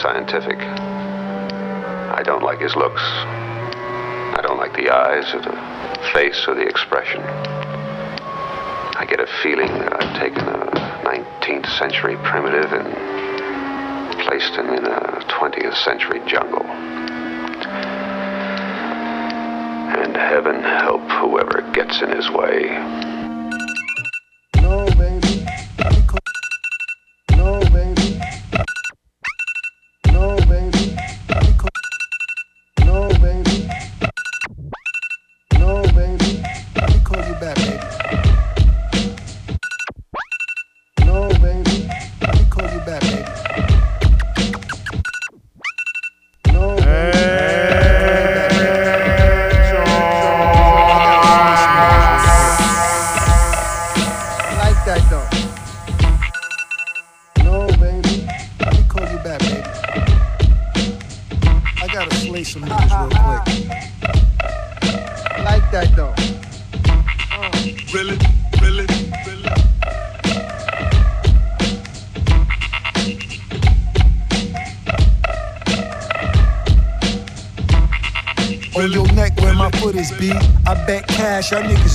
scientific. I don't like his looks. I don't like the eyes or the face or the expression. I get a feeling that I've taken a 19th century primitive and placed him in a 20th century jungle. And heaven help whoever gets in his way.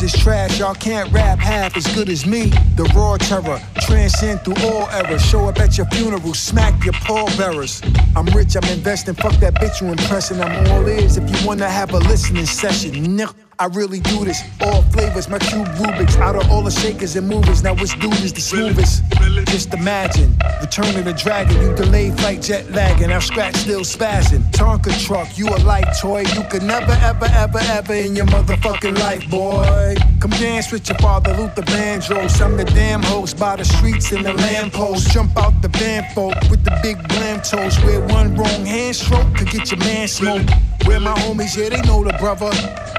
Is trash. Y'all can't rap half as good as me. The raw terror, transcend through all errors. Show up at your funeral, smack your pallbearers. I'm rich, I'm investing. Fuck that bitch you impressing. I'm all ears if you wanna have a listening session. Nick. I really do this. All flavors, my cube Rubik's. Out of all the shakers and movers, now which dude is the smoothest? Just imagine, return of the dragon. You delayed flight jet lagging. Our scratch still spazzing. Tonka truck, you a light toy. You could never, ever, ever, ever in your motherfucking life, boy. Come dance with your father, Luther Vandross. I'm the damn host by the streets and the lamppost. Jump out the van folk with the big blam toes. Where one wrong hand stroke could get your man smoked. Where my homies, yeah, they know the brother.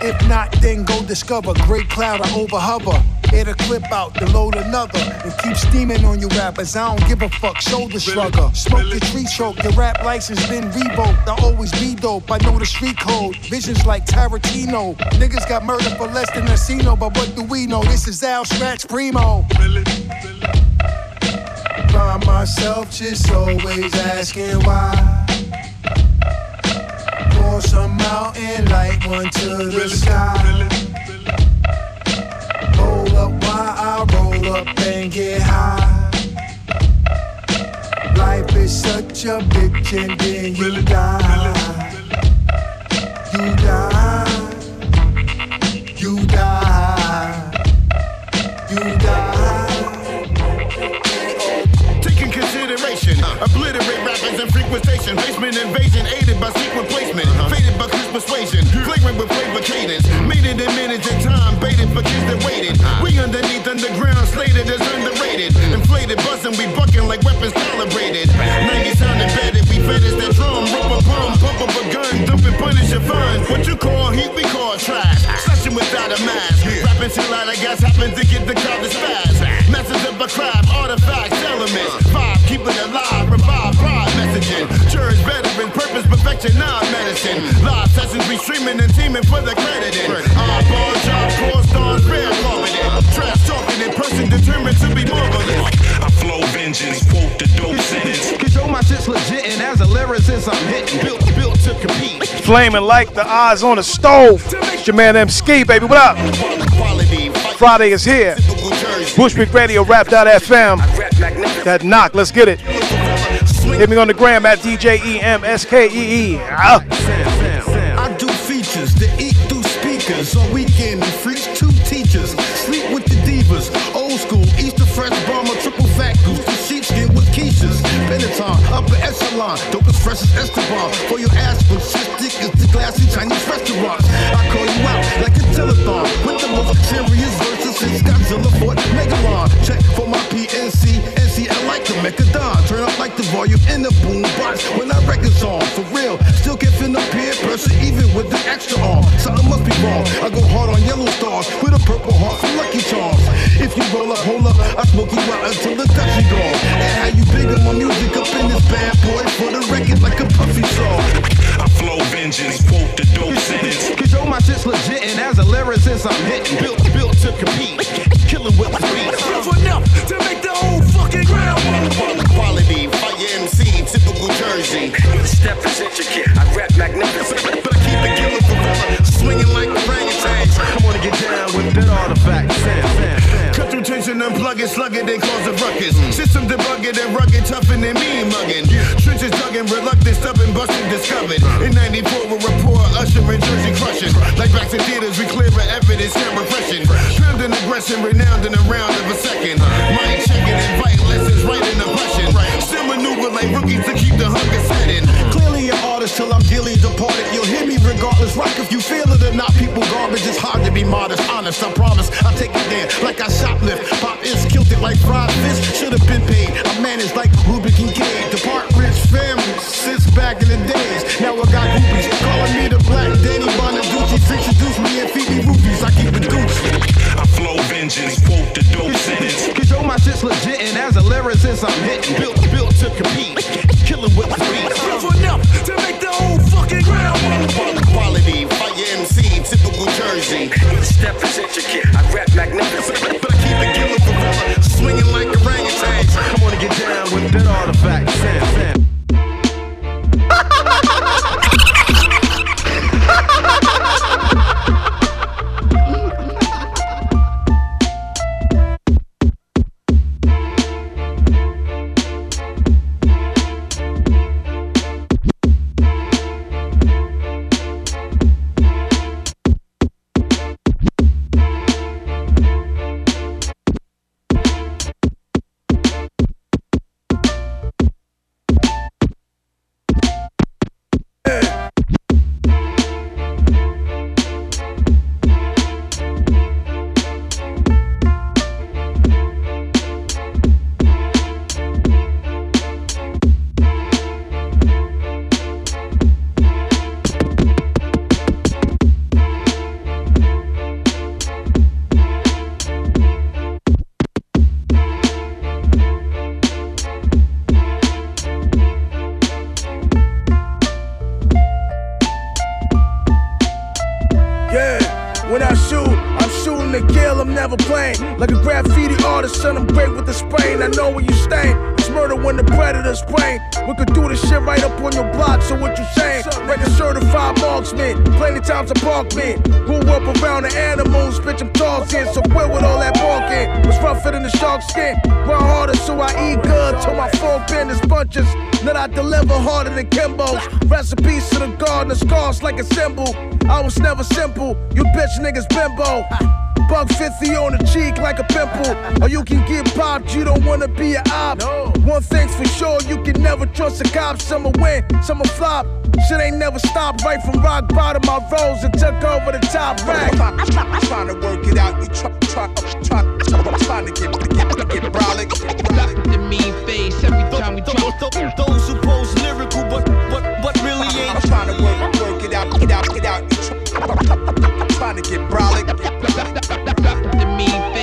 If not, then go discover Great Cloud or over hover. Hit a clip out, then load another. And keep steaming on you rappers. I don't give a fuck, shoulder shrugger. Smoke your tree choke, your rap license been revoked. I always be dope, I know the street code. Visions like Tarantino. Niggas got murdered for less than a Cino, but what do we know? This is Al Scratch Primo. By myself, just always asking why. Pour some out and light one to the sky. Up while I roll up and get high. Life is such a bitch and then you die. You die. You die. You die. Taking consideration, obliterate frequentation. Basement invasion aided by secret placement. Uh-huh. Faded by Chris persuasion. Flagrant with flavor cadence. Made it in minutes and time. Baited for kids that waited. Ah. We underneath underground, slated as underrated. Inflated, buzzing, we bucking like weapons calibrated. 90 sound embedded, we fetish that drum. A pump, pump up a gun, dump and punish your fun. What you call heat, we call trash. Session without a mask. Rapping till out of gas happen to get the crowd to spaz. Message of a crab, artifacts, elements. Five, keep it alive, revive, pride messaging. Church purpose, perfection, non-medicine. Live sessions, we streaming and teaming for the crediting. Our bar job, core stars, rare carpeted. Trash talking in person, determined to be marvelous. I flow vengeance, quote the dope sentence. Cause yo, my shit's legit, and as a lyricist, I'm hitting. Built, built to compete. Flaming like the eyes on the stove. It's your man Emskee, baby. What up? Friday is here. typical Jersey. Bushwick Radio, Wrap.fm. That knock, let's get it. Hit me on the gram at E DJEMSKEE. Ah. I do features that eat through speakers. On weekend, we freaks two teachers. Sleep with the divas. Old school, Easter fresh bomber, triple fat goose. The sheepskin with quiches. Benetton, upper echelon. Dope as fresh as Esteban. For your ass, but shit thick as the classy Chinese restaurants. I call you out like a telethon. With the most serious verses since Godzilla fought Megalon. Check for my PNC, NCL like to make a Mechadon. Turn up like the volume in the boom box when I records on. For real, still can feel the peer pressure even with the extra arm. Something must be wrong. I go hard on yellow stars with a purple heart for Lucky Charms. If you roll up, hold up, I smoke you out until the dusty gone. And how you big bigger my music up in this bad boy for the record like a puffy song my flow vengeance. Quote the dope sentence. Cause yo, my shit's legit, and as a lyricist, I'm hitting. Built, built to compete. Killing with the beats. enough to make the whole fucking ground Quality, fire MC, typical Jersey. Step is intricate. I rap magnificent. But I keep the killer swinging like orangutans. I'm gonna get down with that artifact sound cause of ruckus. System debugging and rugged, tougher than mean mugging. Trenches dug and reluctant, stubborn, busted, discovered. In 94, we report Usher and Jersey crushing. Like back to theaters, we clear evidence and refreshing. Drowned in aggression, renowned in a round of a second. Mind checking, invite lessons right in the Russian. Still maneuver like rookies to keep the hunger setting. Clearly till I'm dearly departed. You'll hear me regardless. Rock if you feel it or not. People garbage. It's hard to be modest. Honest, I promise. I'll take it there like I shoplift. Pop is killed it like fried fish. Should have been paid. I managed like Ruby Kincaid. Depart rich family since back in the days. Now I got groupies calling me the black Danny Bonaduce. Introduce me and Phoebe Rubies. I keep it Gucci. I flow vengeance, quote the dope sentence. Cause yo, my shit's legit, and as a lyricist, I'm hitting. Built, built to compete. Step is intricate, I rap magnificent. But I keep it killing gorilla, swinging like orangutans. On and get down with that artifact. Sam, plenty times a parkman. Grew up around the animals, bitch, I'm tossing. So quit with all that barking. Was rougher than the shark skin. Run harder, so I eat good. Till my fork bend is bunches. That I deliver harder than Kimbo's. Recipes to the garden, scars like a symbol. I was never simple. You bitch niggas bimbo. Buck 50 on the cheek like a pimple. Or you can get popped, you don't wanna be an op. One thing's for sure, you can never trust a cop. Some will win, some will flop. Shit ain't never stopped right from rock bottom. I rose and took over the top rack. I'm, try- I'm trying to work it out. You try, try, try, try, trying to get, get, get brolic. The mean face every time we drop. Those who pose lyrical, but what, what really ain't. I'm trying to work, work it out, get out, get out. You try, I'm trying to get brolic. The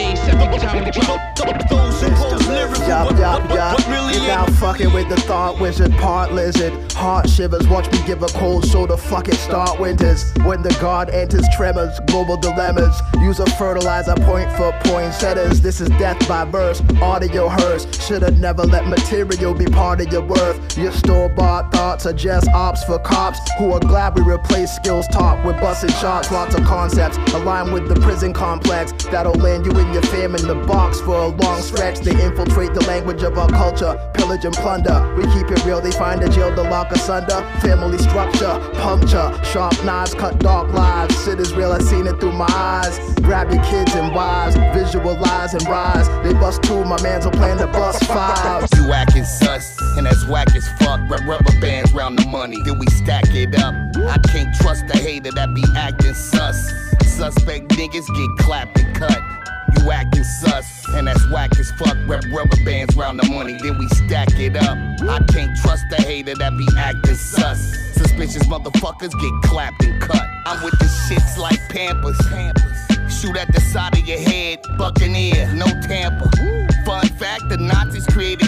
lyrical, really fucking with the thought wizard, part lizard. Heart shivers, watch me give a cold shoulder, fuck it, start winters. When the god enters tremors, global dilemmas. Use a fertilizer point for poinsettias. This is death by verse, audio hearse. Should've never let material be part of your worth. Your store bought thoughts are just ops for cops who are glad we replace skills taught with busted shots. Lots of concepts align with the prison complex that'll land you in your in the box for a long stretch. They infiltrate the language of our culture, pillage and plunder. We keep it real, they find a jail to lock asunder. Family structure, puncture, sharp knives cut dark lives. Shit is real, I seen it through my eyes. Grab your kids and wives, visualize and rise. They bust two, my mans will plan to bust five. You acting sus, and that's whack as fuck. Rub rubber bands round the money, then we stack it up. I can't trust a hater that be acting sus. Suspect niggas get clapped and cut. You acting sus, and that's whack as fuck. Rep rubber bands round the money, then we stack it up. I can't trust a hater that be acting sus. Suspicious motherfuckers get clapped and cut. I'm with the shits like Pampers. Shoot at the side of your head, Buccaneer, no Tampa. Fun fact, the Nazis created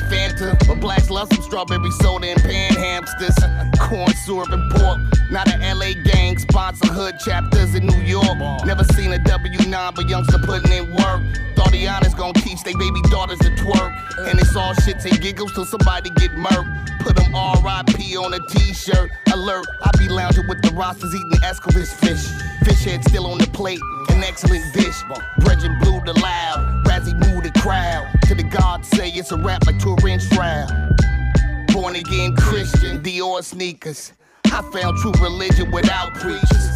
But blacks love some strawberry soda and pan hamsters. Corn syrup and pork. Not a LA gang, sponsor hood chapters in New York. Never seen a W9, but youngster putting in work. Thought the honest gon' teach they baby daughters to twerk. And it's all shits and giggles till somebody get murked. Put them RIP on a t-shirt. Alert, I be lounging with the rosters eating Escovitch fish. Fish head still on the plate, an excellent dish. Bridging blue the loud. He move the crowd. To the God say it's a rap like Turin Shroud. Born again Christian, Dior sneakers. I found true religion without preachers.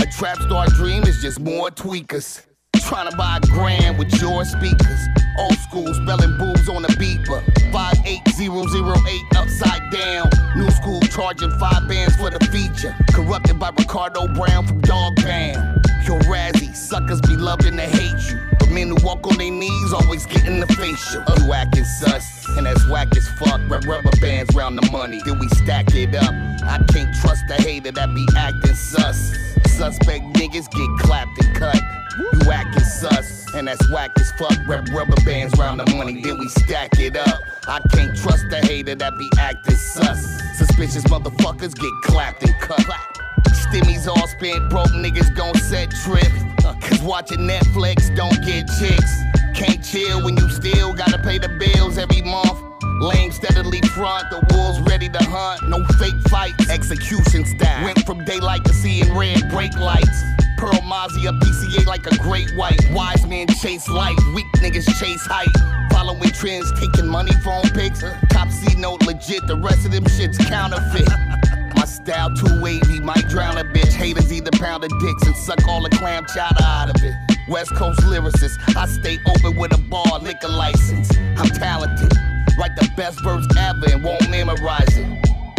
A trap star dream is just more tweakers. Trying to buy a grand with your speakers. Old school spelling boobs on the beeper. 58008 upside down. New school charging five bands for the feature. Corrupted by Ricardo Brown from Dog Pound. Your Razzie, suckers be loving to hate you. Men who walk on their knees always the facial. You acting sus, and that's whack as fuck. Wrap rubber bands round the money, then we stack it up. I can't trust a hater that be acting sus. Suspect niggas get clapped and cut. You acting sus, and that's whack as fuck. Wrap rubber bands round the money, then we stack it up. I can't trust a hater that be acting sus. Suspicious motherfuckers get clapped and cut. Stimmies all spent, broke niggas gon' set trips. Cause watching Netflix don't get chicks. Can't chill when you still gotta pay the bills every month. Lame steadily front, the wolves ready to hunt. No fake fights, execution style. Went from daylight to seeing red brake lights. Pearl Mazia, PCA like a great white. Wise men chase light, weak niggas chase height. Following trends, taking money phone pics. Top C note legit, the rest of them shits counterfeit. My style too wavy, might drown a bitch. Haters either pound the dicks and suck all the clam chowder out of it. West Coast lyricist, I stay open with a bar liquor license. I'm talented, write the best verse ever and won't memorize it.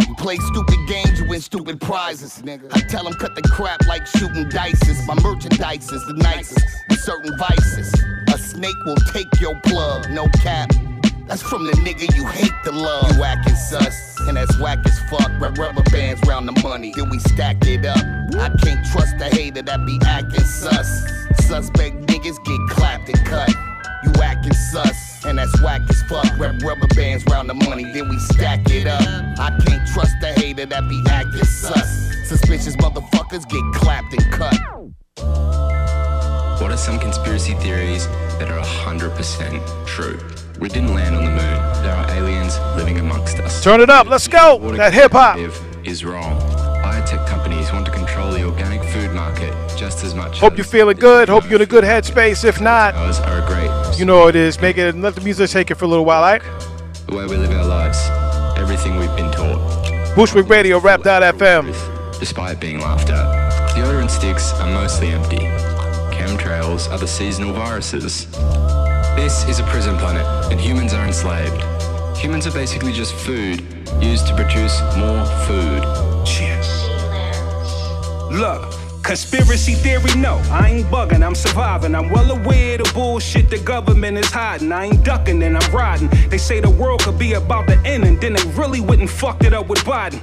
You play stupid games, you win stupid prizes. I tell them cut the crap like shooting dices. My merchandise is the nicest with certain vices. A snake will take your plug, no cap. That's from the nigga you hate to love. You acting sus, and that's whack as fuck. Wrap rubber bands round the money, then we stack it up. I can't trust a hater that be acting sus. Suspect niggas get clapped and cut. You acting sus, and that's whack as fuck. Wrap rubber bands round the money, then we stack it up. I can't trust a hater that be acting sus. Suspicious motherfuckers get clapped and cut. What are some conspiracy theories that are 100% true? We didn't land on the moon. There are aliens living amongst us. Turn it up. Let's go. That hip hop. Is wrong. Biotech companies want to control the organic food market just as much. Hope you're feeling good. Hope you're in a good headspace. If not, are great. you know it is. Make it. Let the music take it for a little while, alright? The way we live our lives, everything we've been taught. Bushwick Radio, Wrap.fm. Despite being laughed at, deodorant sticks are mostly empty. Chemtrails are the seasonal viruses. This is a prison planet, and humans are enslaved. Humans are basically just food used to produce more food. Cheers. Look, conspiracy theory, no, I ain't bugging, I'm surviving. I'm well aware the bullshit the government is hiding. I ain't ducking and I'm riding. They say the world could be about to end, and then they really wouldn't fucked it up with Biden.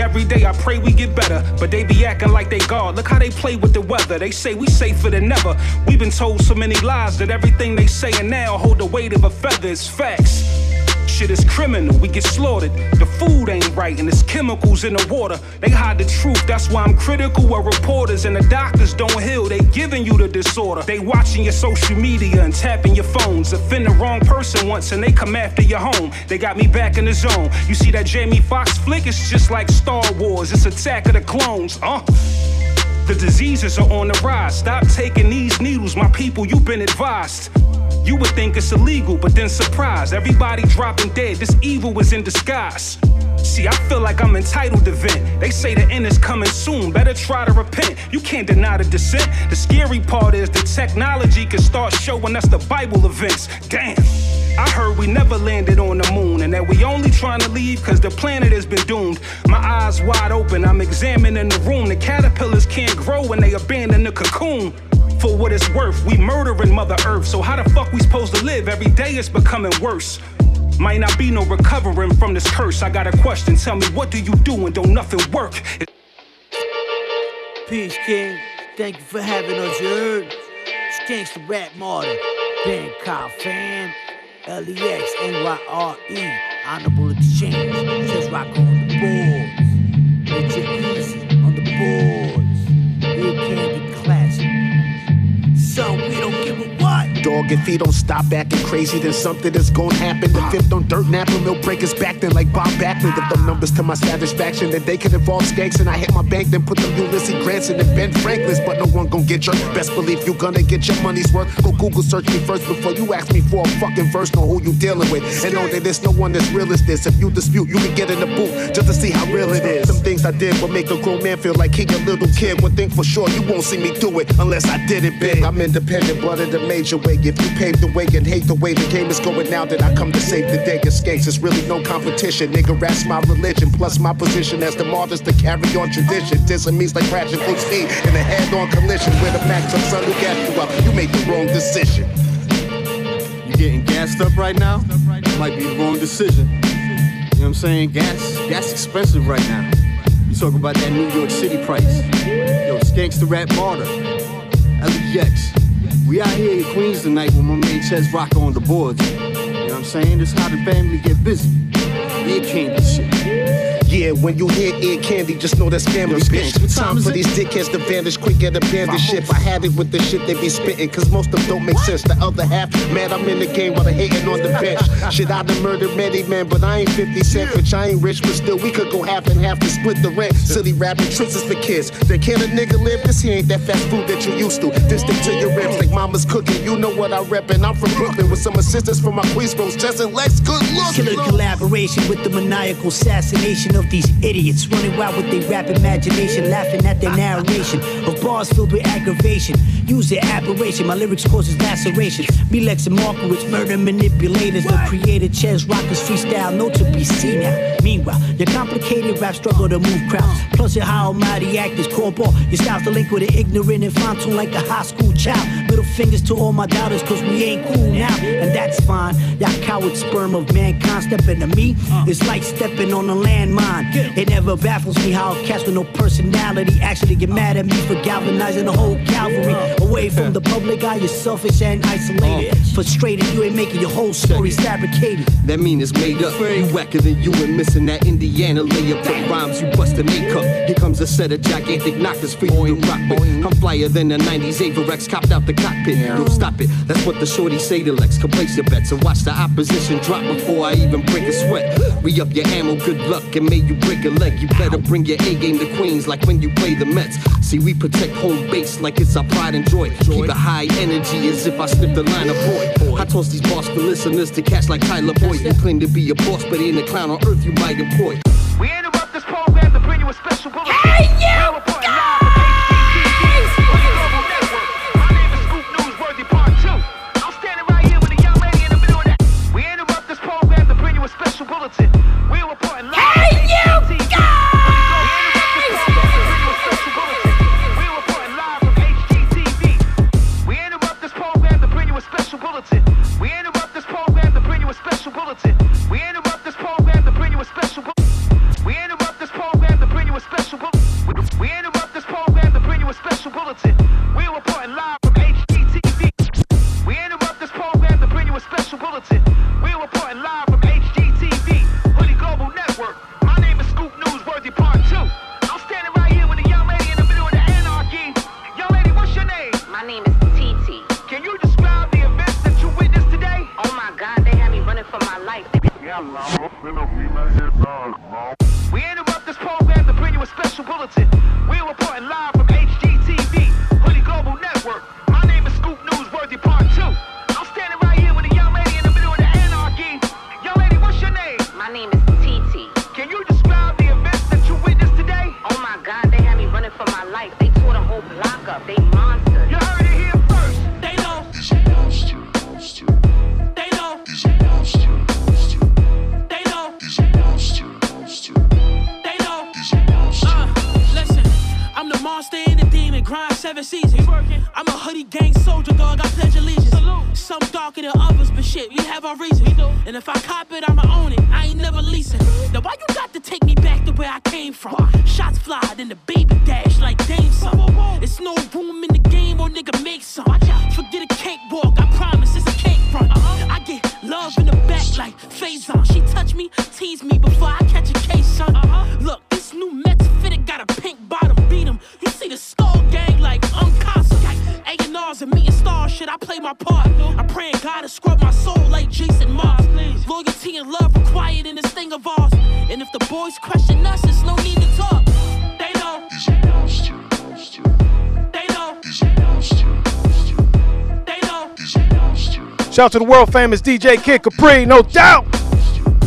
Every day I pray we get better, but they be acting like they God. Look how they play with the weather. They say we safer than ever. We've been told so many lies that everything they saying now hold the weight of a feather. It's facts. Shit is criminal, we get slaughtered. The food ain't right, and it's chemicals in the water. They hide the truth, that's why I'm critical of reporters. And the doctors don't heal, they giving you the disorder. They watching your social media and tapping your phones. Offend the wrong person once, and they come after your home. They got me back in the zone. You see that Jamie Foxx flick? It's just like Star Wars, it's Attack of the Clones, uh. The diseases are on the rise. Stop taking these needles, my people, you've been advised. You would think it's illegal, but then surprise, everybody dropping dead. This evil was in disguise. See, I feel like I'm entitled to vent. They say the end is coming soon, better try to repent. You can't deny the descent. The scary part is the technology can start showing us the Bible events. Damn. I heard we never landed on the moon and that we only trying to leave cause the planet has been doomed. My eyes wide open, I'm examining the room. The caterpillars can't grow when they abandon the cocoon. For what it's worth, we murdering Mother Earth. So how the fuck we supposed to live? Every day it's becoming worse. Might not be no recovering from this curse. I got a question. Tell me what do you do when don't nothing work? It- Peace King, thank you for having us, you heard? It's Gangsta Rap Martyr, Bangkok fam, LEX, NYRE, Honorable Exchange, says rock on the boards. Richard Easy on the boards, Candy Classic. So we dog. If he don't stop acting crazy, then something is gonna happen. The fifth on dirt napper, will break his back then like Bob Backlund. If the numbers to my satisfaction, then they could involve skanks and I hit my bank, then put them Ulysses Grants and Ben Franklin's. But no one gon' get your best belief you gonna get your money's worth. Go Google search me first before you ask me for a fucking verse. Know who you dealing with, and know that there's no one as real as this. If you dispute, you can get in the booth just to see how real it is. Some things I did will make a grown man feel like he a little kid. One thing for sure, you won't see me do it unless I did it big. I'm independent, but in the major way. If you pave the way and hate the way the game is going now, then I come to save the day. Escapes, it's really no competition. Nigga, that's my religion, plus my position as the martyrs to carry on tradition. Dissing me's like crashing full speed in a head-on collision with a max up son who gas you up. You made the wrong decision. You getting gassed up right now? Might be the wrong decision. You know what I'm saying? Gas, gas expensive right now. You talk about that New York City price. Yo, Skanks the Rap Martyr. LEX. We out here in Queens tonight with my main Ches Rocker on the boards. You know what I'm saying? This how the family get busy. Ear candy shit. Yeah, when you hear ear candy, just know that's family, bitch. Time for these dickheads to vanish quick and abandon shit. I had it with the shit they be spitting, cause most of them don't make sense. The other half, man, I'm in the game while they hating on the bench. Shit, I done murdered many men, but I ain't 50 cent, which I ain't rich, but still we could go half and half to split the rent. Silly rapping tricks is for kids. They can't a nigga live? This here ain't that fast food that you used to. Distant to your ribs like mama's cooking. You know what I rep, and I'm from Brooklyn with some assistance from my Queens Rose, Chess and Lex. Good luck. Killer collaboration with the maniacal assassination of these idiots running wild with their rap imagination, laughing at their narration of bars filled with aggravation. Use their aberration, my lyrics causes lacerations. Me, Lex and Markowitz, murder manipulators, the created chess rockers, freestyle, no to be seen now. Meanwhile, your complicated rap struggle to move crowds. Plus, your high almighty actors, cornball. Your style's delinquent and ignorant and fine tune like a high school child. Middle fingers to all my doubters, cause we ain't cool now. And that's fine. Y'all coward sperm of mankind stepping to me. It's like stepping on a landmine. It never baffles me how cats with no personality actually get mad at me for galvanizing the whole cavalry. Away from the public eye, you're selfish and isolated. Uh. Frustrated, you ain't making your whole story fabricated. That mean it's made up. You whacker than you and missing that Indiana layup. The rhymes you bust to make up. Here comes a set of gigantic knockers for you to rock with. I'm flyer than the 90s Avirex copped out the cockpit. Don't stop it. That's what the shorty say to Lex. Can place your bets and watch the opposition drop before I even break a sweat. Re up your ammo, good luck, and may you break a leg. You better bring your A game to Queens like when you play the Mets. See, we protect home base like it's our pride and joy. Keep a high energy as if I sniffed the line of boy. I toss these bars for listeners to catch like Tyler Boyd. You claim to be a boss, but ain't a clown on earth you might employ. We interrupt this program to bring you a special bulletin. Hey, you Shout out to the world famous DJ Kid Capri, no doubt.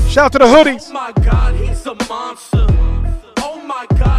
Shout out to the hoodies. Oh my God, he's a monster. Oh my God,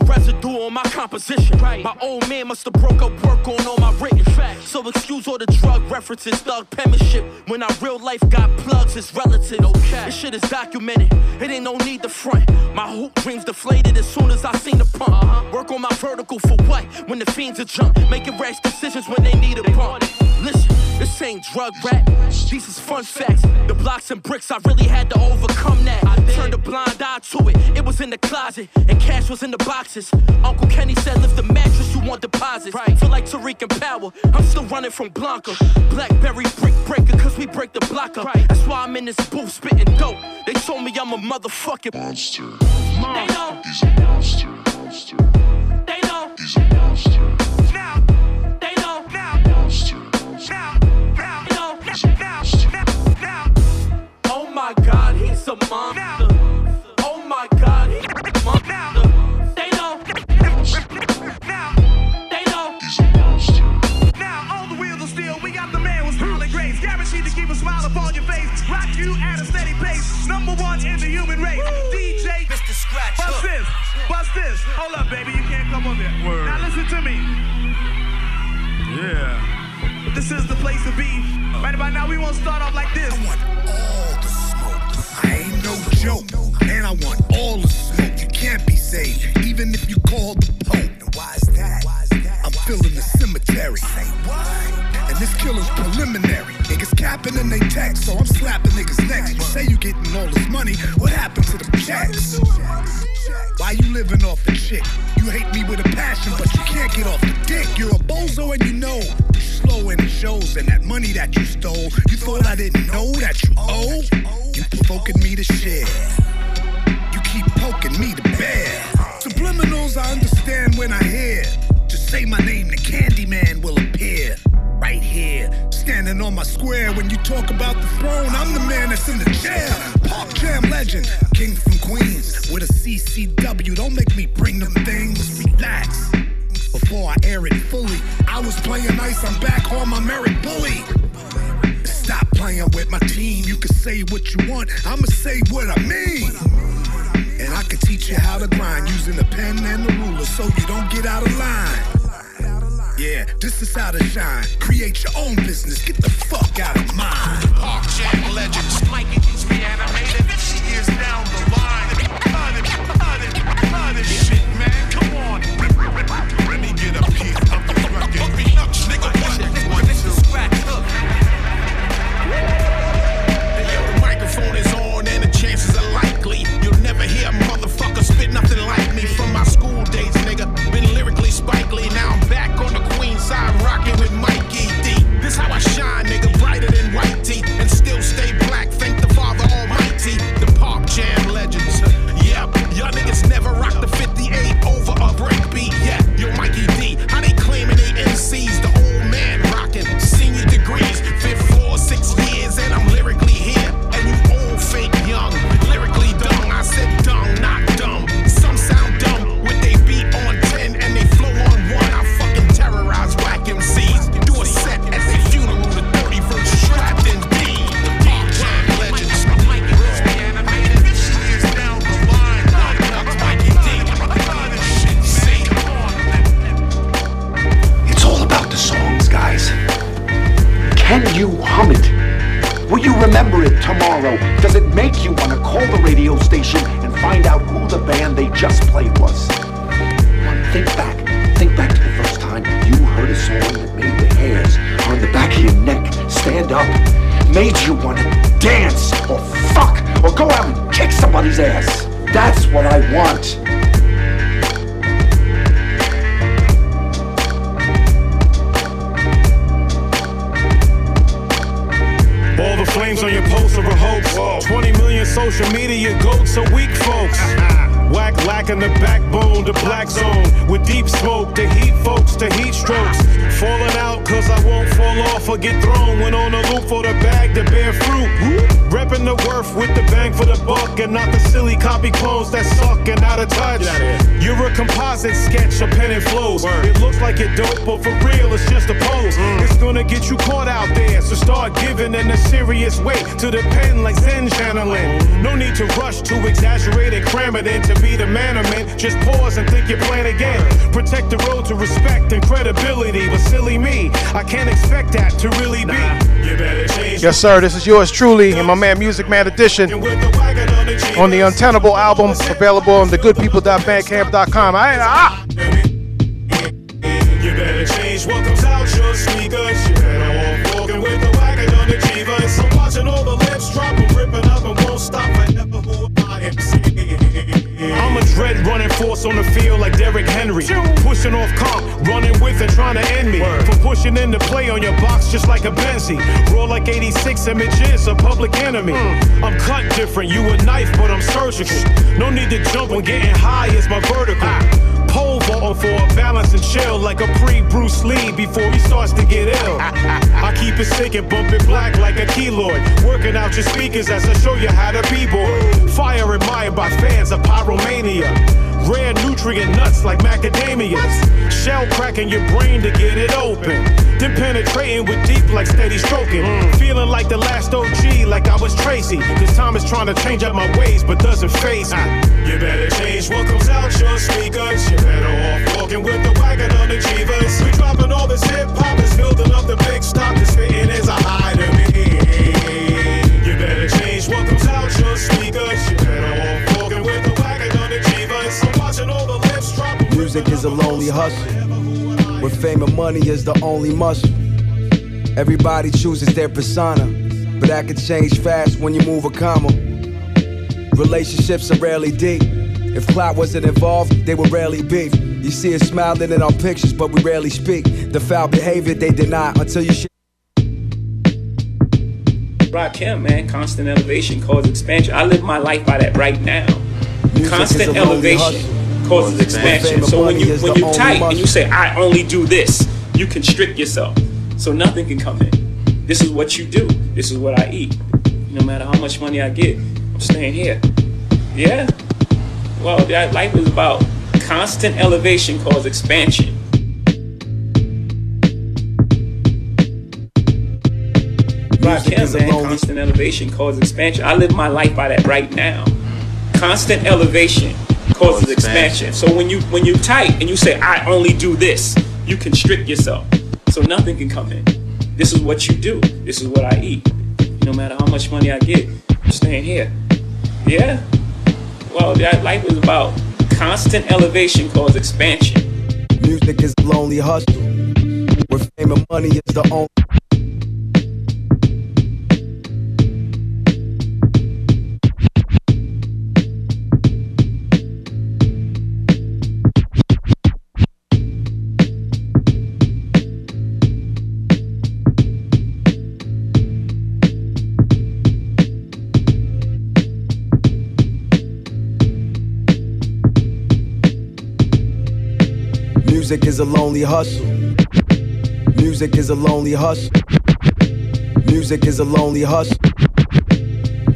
Residue on my composition. Right. My old man must have broke up work on all my written facts. So excuse all the drug references, thug penmanship. When our real life got plugs, it's relative. Okay. This shit is documented. It ain't no need to front. My hoop dreams deflated as soon as I seen the pump. Uh-huh. Work on my vertical for what? When the fiends are jump. Making rash decisions when they need a pump. Listen, this ain't drug rap. These is fun facts. The blocks and bricks, I really had to overcome that. I turned a blind eye to it. It was in the closet, and cash was in the boxes. Uncle Kenny said, lift the mattress, you want deposits. Right. Feel like Tariq and Power. I'm still running from Blanca. Blackberry brick breaker, cause we break the block up. Right. That's why I'm in this booth spitting dope. They told me I'm a motherfucking monster. They know. he's a monster. They know. He's a monster. Now. They know. Now. Now. Now. Now. Now. Now. Oh my God, he's a monster. One in the human race. DJ Mr. Scratch. Bust this. Bust this. Hold up, baby. You can't come on there. Now listen to me. Yeah. This is the place to be. Right about now, we won't start off like this. I want all the smoke. I ain't no joke, and I want all the smoke. You can't be saved, even if you call the Pope. And why is that? I'm filling the cemetery. Say what? And this killer's preliminary. Niggas capping and they text, so I'm slapping niggas next. You say you getting all this money, what happened to the checks? Why you living off the chick? You hate me with a passion, but you can't get off the dick. You're a bozo and you know. Slow and it shows, and that money that you stole, you thought I didn't know that you owe? You provoking me to share. You keep poking me to bear. Subliminals, I understand when I hear. Just say my name, the Candyman will appear. Right here, standing on my square. When you talk about the throne, I'm the man that's in the chair. Park Jam legend, king from Queens with a CCW. Don't make me bring them things. Relax. Before I air it fully, I was playing nice. I'm back on my merit bully. Stop playing with my team. You can say what you want. I'ma say what I mean. And I can teach you how to grind using a pen and a ruler so you don't get out of line. Yeah, this is how to shine. Create your own business. Get the fuck out of mine. Park Jam legends. Mikey like you're dope, but for real, it's just a pose. It's gonna get you caught out there, so start giving in a serious way to the pen like Zen channeling. No need to rush to exaggerate and cram it in to be the man of men. Just pause and think you're playing again. Protect the road to respect and credibility. But silly me, I can't expect that to really be. You better change. Yes, sir. This is yours truly, and my man Music Man Edition on the Untenable album, available on thegoodpeople.bandcamp.com. I, ah, your speakers. You better walk walking with the wagon on the Jivas. I'm watching all the lips drop and ripping up and won't stop forever. Who I am I'm a dread running force on the field like Derrick Henry. Pushing off comp, running with and trying to end me. For pushing in the play on your box just like a Benzie. Roll like 86 images, a public enemy. Hmm. I'm cut different, you a knife, but I'm surgical. No need to jump when getting high is my vertical. Pole for a balance and chill like a pre Bruce Lee before he starts to get ill. I keep it sick and bump it black like a keloid. Working out your speakers as I show you how to b-boy. Fire admired by fans of pyromania. Rare nutrient nuts like macadamias. Shell cracking your brain to get it open. Then penetrating with deep like steady stroking. Mm. Feeling like the last OG, like I was Tracy. This time is trying to change up my ways, but doesn't phase me. Ah. You better change what comes out your speakers. You better off walking with the wagon on the Jivas. We dropping all this hip hop, is building up the big stock. This spitting is a high to me. You better change what comes out your speakers. You Music is a lonely hustle, where fame and money is the only muscle. Everybody chooses their persona, but that can change fast when you move a comma. Relationships are rarely deep. If clout wasn't involved, they would rarely beef. You see us smiling in our pictures, but we rarely speak. The foul behavior they deny until you sh- him, man, constant elevation causes expansion. I live my life by that right now. constant is a elevation causes expansion. So when you when you tight and you say I only do this, you constrict yourself. So nothing can come in. This is what you do. This is what I eat. No matter how much money I get, I'm staying here. Yeah. Well, that life is about constant elevation causes expansion. Rakim, man, constant elevation causes expansion. I live my life by that right now. Constant elevation causes expansion. So when you when you tight and you say I only do this, you constrict yourself. So nothing can come in. This is what you do. This is what I eat. No matter how much money I get, I'm staying here. Yeah. Well, that life is about constant elevation causes expansion. Music is a lonely hustle, where fame and money is the only. Music is a lonely hustle. Music is a lonely hustle. Music is a lonely hustle.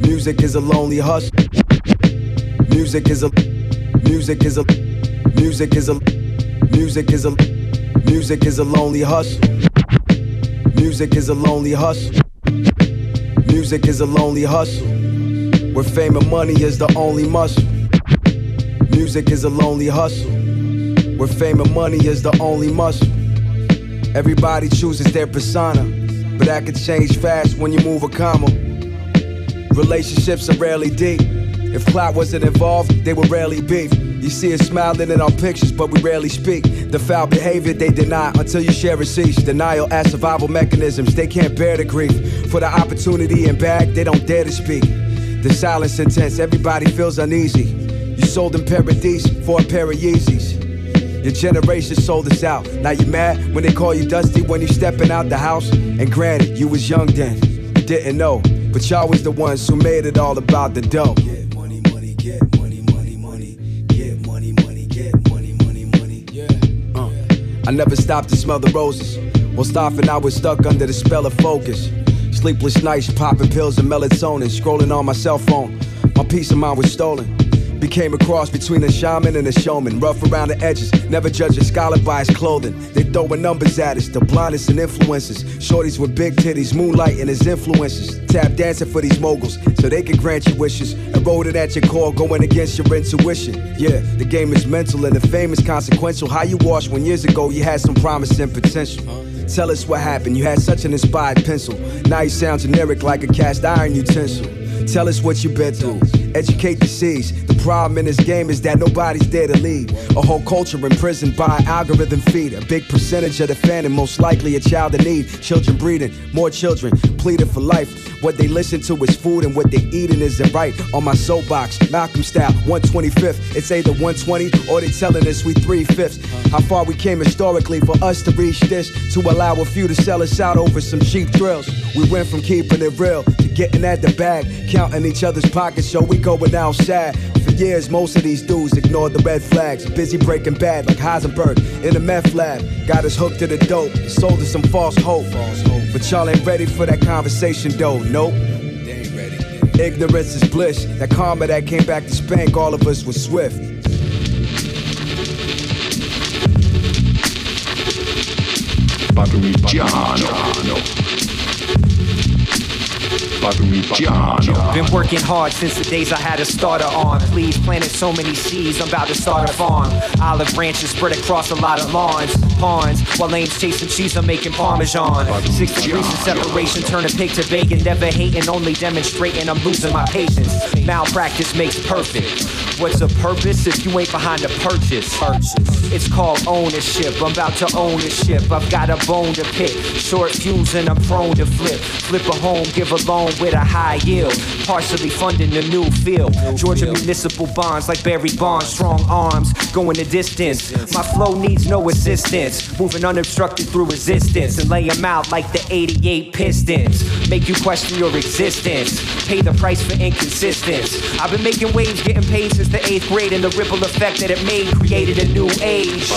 Music is a lonely hustle. Music is a music is a music is a music is a music is a lonely hustle. Music is a lonely hustle. Music is a lonely hustle. Where fame and money is the only muscle. Music is a lonely hustle where fame and money is the only muscle. Everybody chooses their persona, but that can change fast when you move a comma. Relationships are rarely deep. If clout wasn't involved, they would rarely beef. You see us smiling in our pictures, but we rarely speak. The foul behavior they deny until you share a receipts. Denial as survival mechanisms, they can't bear the grief. For the opportunity and bag, they don't dare to speak. The silence intense, everybody feels uneasy. You sold them paradise for a pair of Yeezys. Your generation sold us out. Now you mad when they call you Dusty when you stepping out the house? And granted, you was young then. You didn't know. But y'all was the ones who made it all about the dough. Get money, money, get money, money, money. Get money, money, get money, money, money. Yeah. Uh, I never stopped to smell the roses. While stopping, I was stuck under the spell of focus. Sleepless nights, popping pills and melatonin, scrolling on my cell phone. My peace of mind was stolen. Became a cross between a shaman and a showman. Rough around the edges, never judge a scholar by his clothing. They throwing numbers at us, the blindest and influences. Shorties with big titties, moonlighting as influences. Tap dancing for these moguls, so they can grant you wishes. Eroded at your core, going against your intuition. Yeah, the game is mental and the fame is consequential. How you wash when years ago you had some promise and potential. Tell us what happened, you had such an inspired pencil. Now you sound generic like a cast iron utensil. Tell us what you've been through. Educate the seas. The problem in this game is that nobody's there to lead. A whole culture imprisoned by algorithm feed. A big percentage of the fan and most likely a child in need. Children breeding, more children pleading for life. What they listen to is food and what they eating isn't right. On my soapbox, Malcolm style, 125th. It's either 120 or they telling us we three fifths. How far we came historically for us to reach this. To allow a few to sell us out over some cheap thrills. We went from keeping it real to getting at the bag. Counting each other's pockets, so we going outside. For years, most of these dudes ignored the red flags. Busy breaking bad like Heisenberg in the meth lab. Got us hooked to the dope, sold us some false hope. False hope. But y'all ain't ready for that conversation though, nope. Ignorance is bliss. That karma that came back to spank all of us was swift. Parmigiano. Parmigiano. Been working hard since the days I had a starter on. Please planted so many seeds, I'm about to start a farm. Olive branches spread across a lot of lawns, ponds. While lanes chasing cheese, I'm making parmesan. Six degrees of separation, turn a pig to bacon. Never hating, only demonstrating. I'm losing my patience. Malpractice makes perfect. What's a purpose if you ain't behind the purchase? Purchase. It's called ownership. I'm about to own the ship. I've got a bone to pick. Short fuse and I'm prone to flip. Flip a home, give a loan with a high yield. Partially funding a new field. Georgia municipal bonds like Barry Bonds. Strong arms, going the distance. My flow needs no assistance. Moving unobstructed through resistance. And lay 'em out like the 88 Pistons. Make you question your existence. Pay the price for inconsistence. I've been making waves, getting paid since the eighth grade. And the ripple effect that it made created a new age.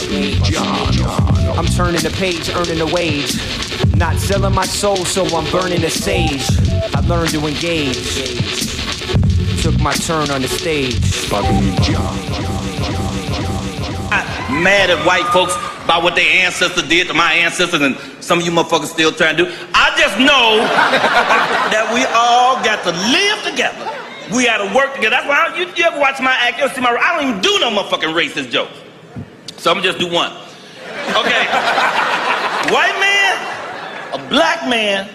I'm turning the page, earning a wage. Not selling my soul, so I'm burning the sage. I learned to engage. Took my turn on the stage. I'm mad at white folks about what their ancestors did to my ancestors, and some of you motherfuckers still trying to do. I just know that we all got to live together. We got to work together. That's why I, you, you ever watch my act, you ever see my. I don't even do no motherfucking racist jokes. So I'm gonna just do one. Okay. White a black man,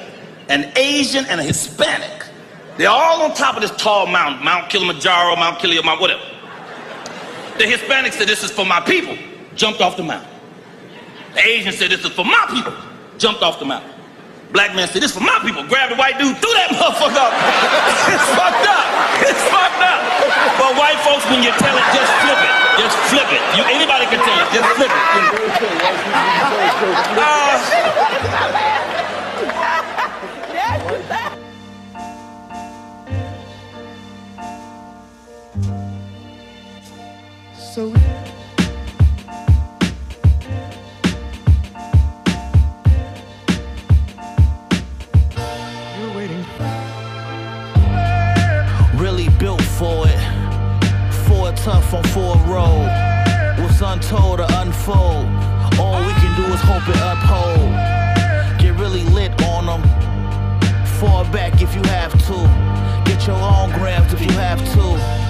an Asian, and a Hispanic. They're all on top of this tall mountain, Mount Kilimanjaro, Mount Kilimanjaro, whatever. The Hispanic said, This is for my people, jumped off the mountain. The Asian said, This is for my people, jumped off the mountain. Black man said, This is for my people, grabbed the white dude, threw that motherfucker up. it's fucked up. It's fucked up. But white folks, when you tell it, just flip it. Just flip it. You, anybody can tell it, just flip it. Uh, So You're waiting. Really built for it. For a tough on four road. What's untold to unfold. All we can do is hope it uphold. Get really lit on them. Fall back if you have to. Get your own grams if you have to.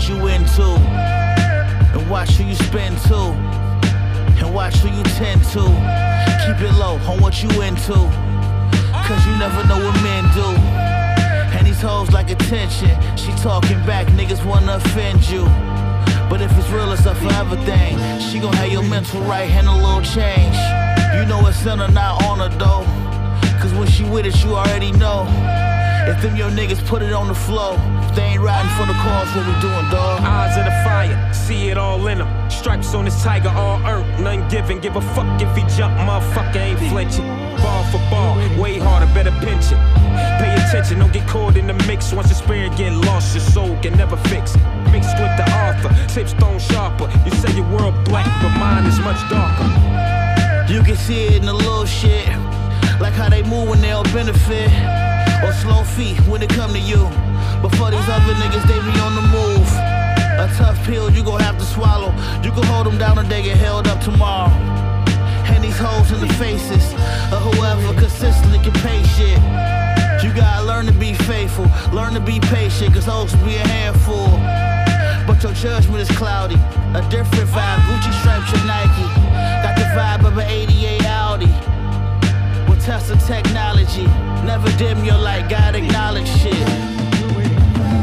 What you into. And watch who you spend to. And watch who you tend to. Keep it low on what you into. Cause you never know what men do. And these hoes like attention. She talking back, niggas wanna offend you. But if it's real, it's a forever thing. She gon' have your mental right and a little change. You know it's in her, not on her though. Cause when she with it, you already know. If them your niggas put it on the floor, They ain't riding for the cause, what we doing, dog? Eyes of the fire, see it all in him. Stripes on this tiger, all earned, none given. Give a fuck if he jump, motherfucker ain't flinching. Ball for ball, way harder, better pinch it. Pay attention, don't get caught in the mix. Once the spirit get lost, your soul can never fix it. Mixed with the author, tip stone sharper. You say your world black, but mine is much darker. You can see it in the little shit, like how they move when they all benefit, or slow feet when it come to you. But for these other niggas, they be on the move. A tough pill you gon' have to swallow. You can hold them down and they get held up tomorrow. And these holes in the faces of whoever consistently can pay shit. You gotta learn to be faithful, learn to be patient, cause hoes be a handful. But your judgment is cloudy. A different vibe, Gucci stripes your Nike. Got the vibe of an 88 Audi. With Tesla technology. Never dim your light, God acknowledge shit.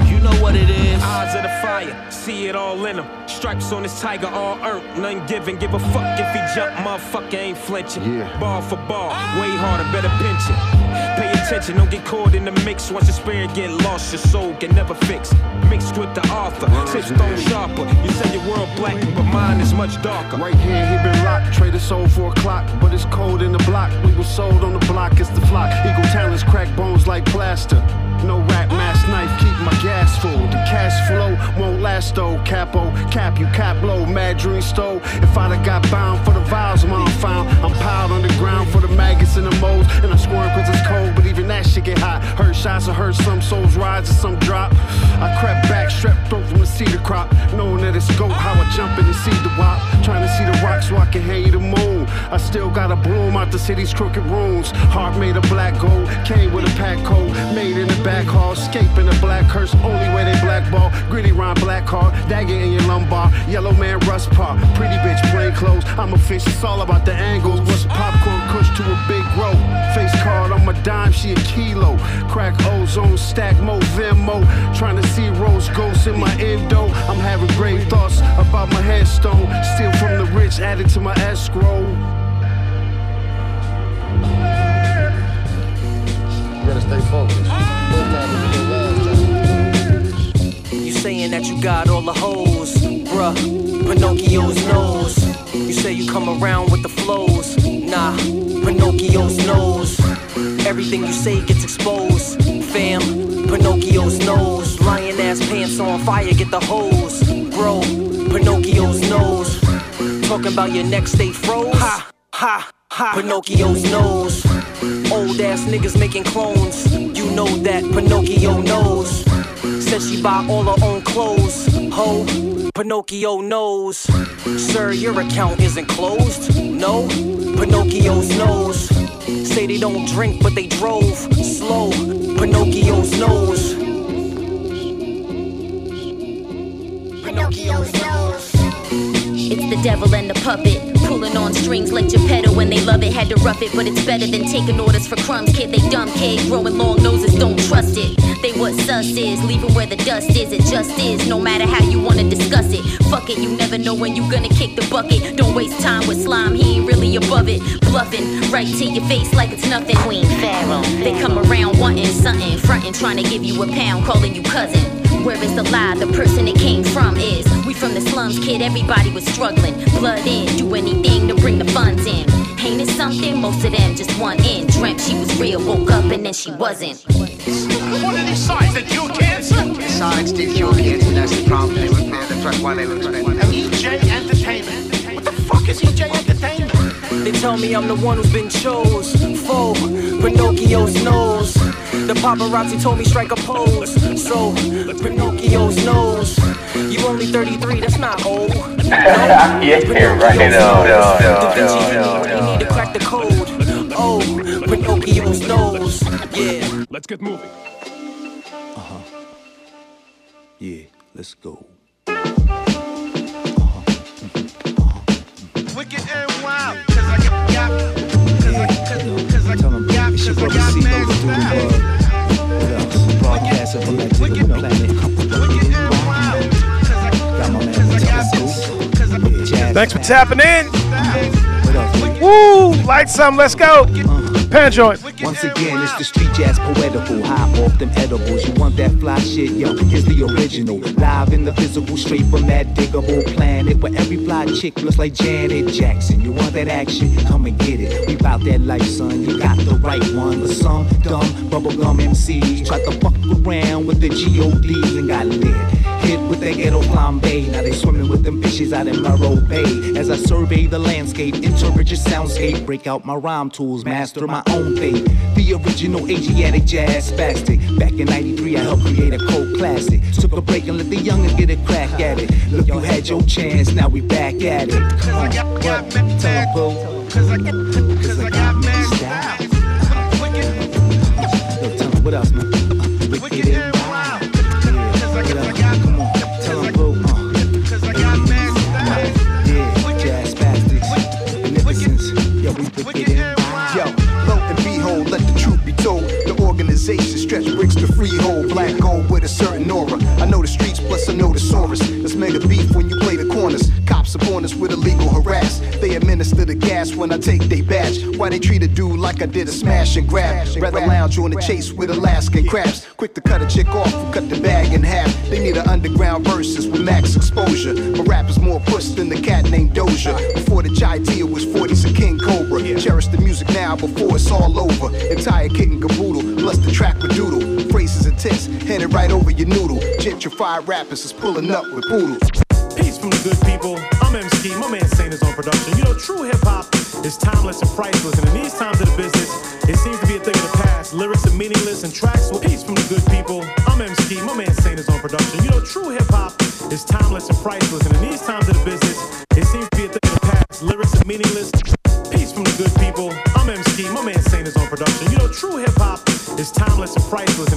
You know what it is. Eyes of the fire, see it all in him. Stripes on this tiger, all earned, none given. Give a fuck if he jump, motherfucker ain't flinching. Ball for ball, way harder, better pinch it. Pay attention, don't get caught in the mix. Once the spirit get lost, your soul can never fix. Mixed with the author, tip stone sharper. You say your world black, but mine is much darker. Right here, he been locked. Traded sold for a clock, but it's cold in the block. We was sold on the block, it's the flock. Eagle talents crack bones like plaster. No rap mask knife, keep my gas full. The cash flow won't last though. Capo, cap you, cap low, mad dream stole. If I'd have got bound for the vials mom found, I'm piled on the ground for the maggots and the moles. And I squirm cause it's cold, but even that shit get hot. Heard shots, I heard some souls rise and some drop. I crept back, strapped throat from the cedar crop. Knowing that it's goat, how I jump in and see the wop. Trying to see the rock so I can hang you the moon. I still got a broom out the city's crooked rooms. Heart made of black gold, came with a pack code. Made in the back hall, escaping a black curse. Only way they blackball. Gritty rhyme, black car, dagger in your lumbar. Yellow man, rust paw. Pretty bitch, plain clothes. I'm a fish, it's all about the angles. What's popcorn kush to a big roll? Face card on my dime, she a kilo. Crack ozone, stack mo, Venmo. Trying to see rose ghosts in my endo. I'm having great thoughts about my headstone. Steal from the rich, add it to my escrow. You gotta stay focused. You saying that you got all the hoes, bruh. Pinocchio's nose. You say you come around with the flows. Nah, Pinocchio's nose. Everything you say gets exposed. Fam, Pinocchio's nose. Lion ass pants on fire, get the hose. Bro, Pinocchio's nose. Talking about your neck stay froze. Ha, ha, ha. Pinocchio's nose. Old ass niggas making clones. Know that Pinocchio knows. Says she buy all her own clothes. Ho, Pinocchio knows. Sir, your account isn't closed. No, Pinocchio's nose. Say they don't drink, but they drove slow. Pinocchio's nose. Pinocchio's. Devil and the puppet. Pulling on strings like Geppetto when they love it. Had to rough it, but it's better than taking orders for crumbs. Kid, they dumb kid. Growing long noses, don't trust it. They what sus is, leaving where the dust is. It just is, no matter how you wanna discuss it. Fuck it, you never know when you gonna kick the bucket. Don't waste time with slime, he ain't really above it. Bluffing right to your face like it's nothing. Queen Pharaoh. They come around wanting something, fronting, trying to give you a pound, calling you cousin. Where is the lie? The person it came from is we from the slums, kid. Everybody was struggling. Blood in, do anything to bring the funds in. Ain't it something? Most of them just want in. Dreamt she was real, woke up and then she wasn't. What are these signs that cure cancer? Sonics did cure cancer, that's the problem. They were, that's why they were expended. EJ Entertainment. What the fuck is EJ Entertainment? They tell me I'm the one who's been chose. Foe, Pinocchio's nose. The paparazzi told me strike a pose. So, Pinocchio's nose. You only 33, that's not old. No, yeah, right. No, no, no, Da Vinci, no, no, need to crack the code. Oh, Pinocchio's nose. Yeah. Let's get moving. Uh-huh. Yeah, let's go. Wicked and wild. Cause I got, got cause I, cause, cause I got, It's your cause I brother got C-Lo, mad the dude style. above. What else? Broadcasting from planet. Got my man Metallica Scoop. Yeah, Jazz Thanks for tapping in. Woo! Light some, let's go. Pan joint. Once again, it's the street jazz poetical. Hop off them edibles. You want that fly shit? Yo, here's the original. Live in the physical, straight from that diggable planet where every fly chick looks like Janet Jackson. You want that action? Come and get it. We bout that life, son. You got the right one. But some dumb bubblegum MCs try to fuck around with the GODs and got lit. Hit with that ghetto flambe. Now they swimming with them fishes out in Morro Bay. As I survey the landscape, interpret your soundscape, break out my rhyme tools, master my own fate. The original Asiatic jazz spastic. Back in 93, I helped create a cold classic. Took a break and let the youngins get a crack at it. Look, you had your chance, now we back at it. Come on, what? Tell boo. Cause I got, cause I got mad style. Yo, tell what else, man? Freehold. Black gold with a certain aura. I know the streets, plus I know the Saurus. Let's mega beef when you play the corners. Cops upon us with illegal harass. They administer the gas when I take they badge. Why they treat a dude like I did a smash and grab? Rather lounge on the chase with Alaskan crabs. Quick to cut a chick off cut the bag in half. They need an underground verses with max exposure. My rap is more puss than the cat named Doja. Before the Chai Tia was 40s and King Cobra. Cherish the music now before it's all over. Entire kit and caboodle, plus the track with doodle. Phrases and tips, headed right over your noodle. Gentrified rappers is pulling up with poodles. Peace from the good people. I'm MC, my man Saint is on production. You know, true hip hop is timeless and priceless, and in these times of the business, it seems to be a thing of the past. Lyrics are meaningless and tracks with peace from the good people. I'm MC, my man Saint is on production. You know, true hip hop is timeless and priceless, and in these times of the business, it seems to be a thing of the past. Lyrics are meaningless. Peace from the good people. I'm MC, my man Saint is on production. You know, true hip hop is timeless and priceless,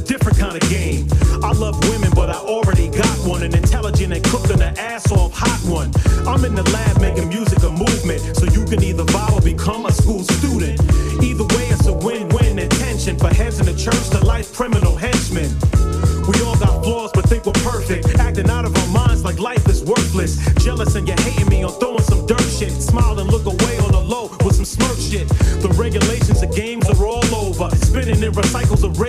different kind of game. I love women, but I already got one. An intelligent and cooked the ass off hot one. I'm in the lab making music a movement. So you can either vibe or become a school student. Either way, it's a win-win intention for heads in the church to life criminal henchmen. We all got flaws, but think we're perfect. Acting out of our minds like life is worthless. Jealous and you're hating me on throwing some dirt shit. Smile and look away on the low with some smirk shit. The regulations of games are all over. Spinning in recycles of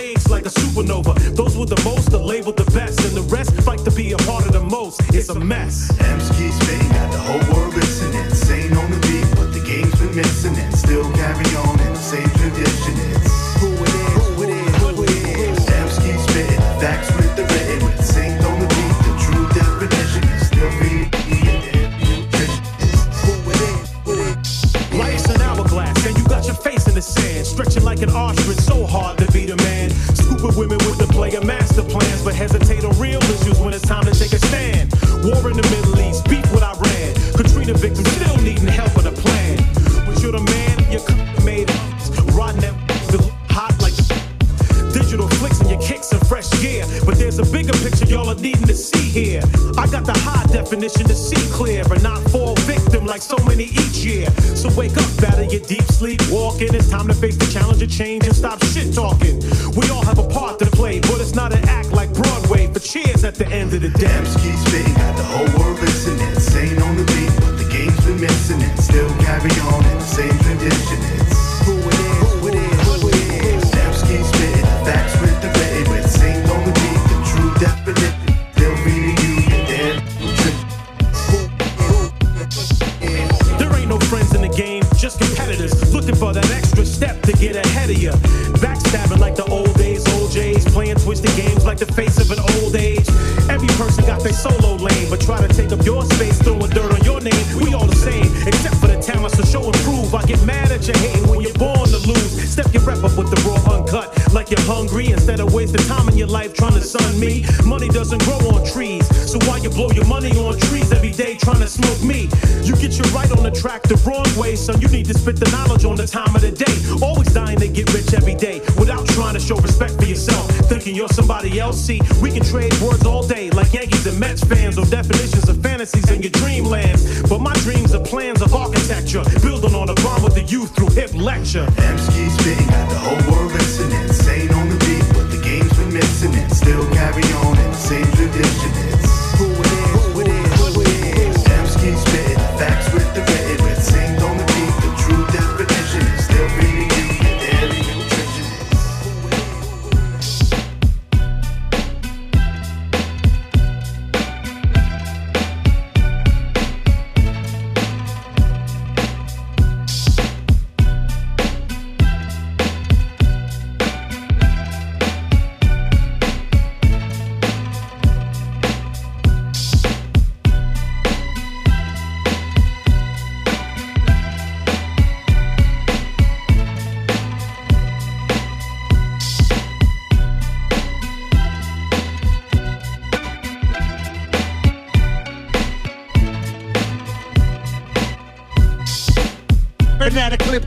a mess. M's keep spitting, got the whole world listening. Sane on the beat, but the game's been missing and still carry on in the same tradition. It's who it is, who it is, who it is. M's keep spitting, facts with the written. With Sane on the beat, the true definition is still being Life's an hourglass, and you got your face in the sand. Stretching like an ostrich, so hard to be the man. Scooping women with the player master plans,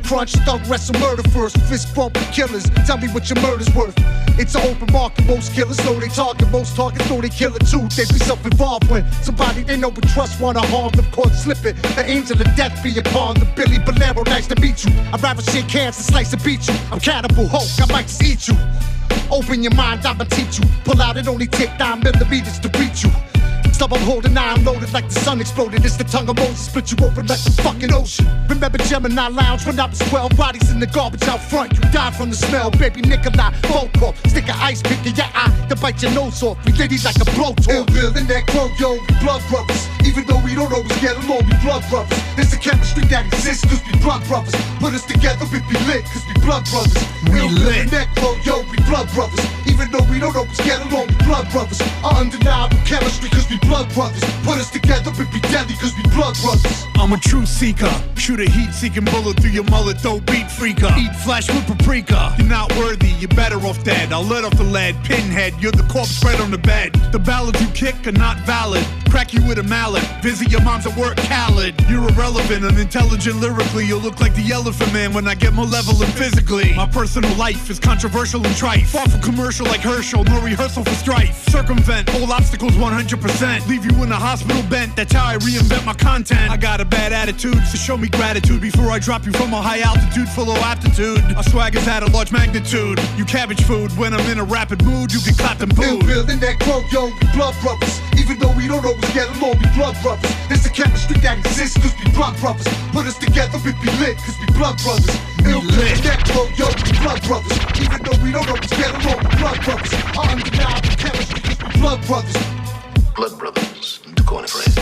crunch, thug wrestle murder first. Fist bump killers, tell me what your murder's worth. It's an open market, most killers know they target, most targets know they kill it too. They be self involved when somebody they know but trust wanna harm them, caught slipping. The angel of death be upon the Billy Bolero, nice to meet you. I'd rather shake hands than slice and beat you. I'm Cannibal Hulk, I might just eat you. Open your mind, I'ma teach you. Pull out, it only take nine millimeters to reach you. Stop, I'm holding, now I'm loaded like the sun exploded. It's the tongue of Moses, split you open like the fucking ocean. Remember Gemini Lounge when I was 12, bodies in the garbage out front. You died from the smell, baby Nikolai. Volkov, stick an ice pick in your eye to bite your nose off. We litty like a blowtorch. Ill will in that crow, yo, we blood brothers. Even though we don't always get along, we blood brothers. There's a chemistry that exists, cause we blood brothers. Put us together, we be lit, cause we blood brothers. We Ill will lit. in that crow, yo, we blood brothers. Even though we don't always get along, we blood brothers. Our undeniable chemistry, cause we blood brothers. Put us together, we be deadly, cause we blood brothers. I'm a true seeker. Shoot a heat seeking bullet through your mullet, though beat freaker. Eat flesh with paprika. You're not worthy, you're better off dead. I'll let off the lead, pinhead. You're the corpse spread on the bed. The ballads you kick are not valid. Crack you with a mallet. Visit your mom's at work, Khaled. You're irrelevant, unintelligent lyrically. You'll look like the elephant man when I get malevolent physically. My personal life is controversial and trite. Far from commercial like Herschel, no rehearsal for strife. Circumvent all obstacles 100%. Leave you in the hospital bent. That's how I reinvent my content. I got a bad attitude, so show me gratitude before I drop you from a high altitude full of aptitude. Our swag is at a large magnitude. You cabbage food. When I'm in a rapid mood, you get clapped and Ill in that crow, yo, we blood brothers. Even though we don't always get along, we blood brothers. There's a chemistry that exists, cause we blood brothers. Put us together, we be lit, cause we blood brothers. Ill will in that crow, yo, we blood brothers. Even though we don't always get along, we blood brothers. Our undeniable chemistry, cause we blood brothers. Blood brothers, the corner phrase.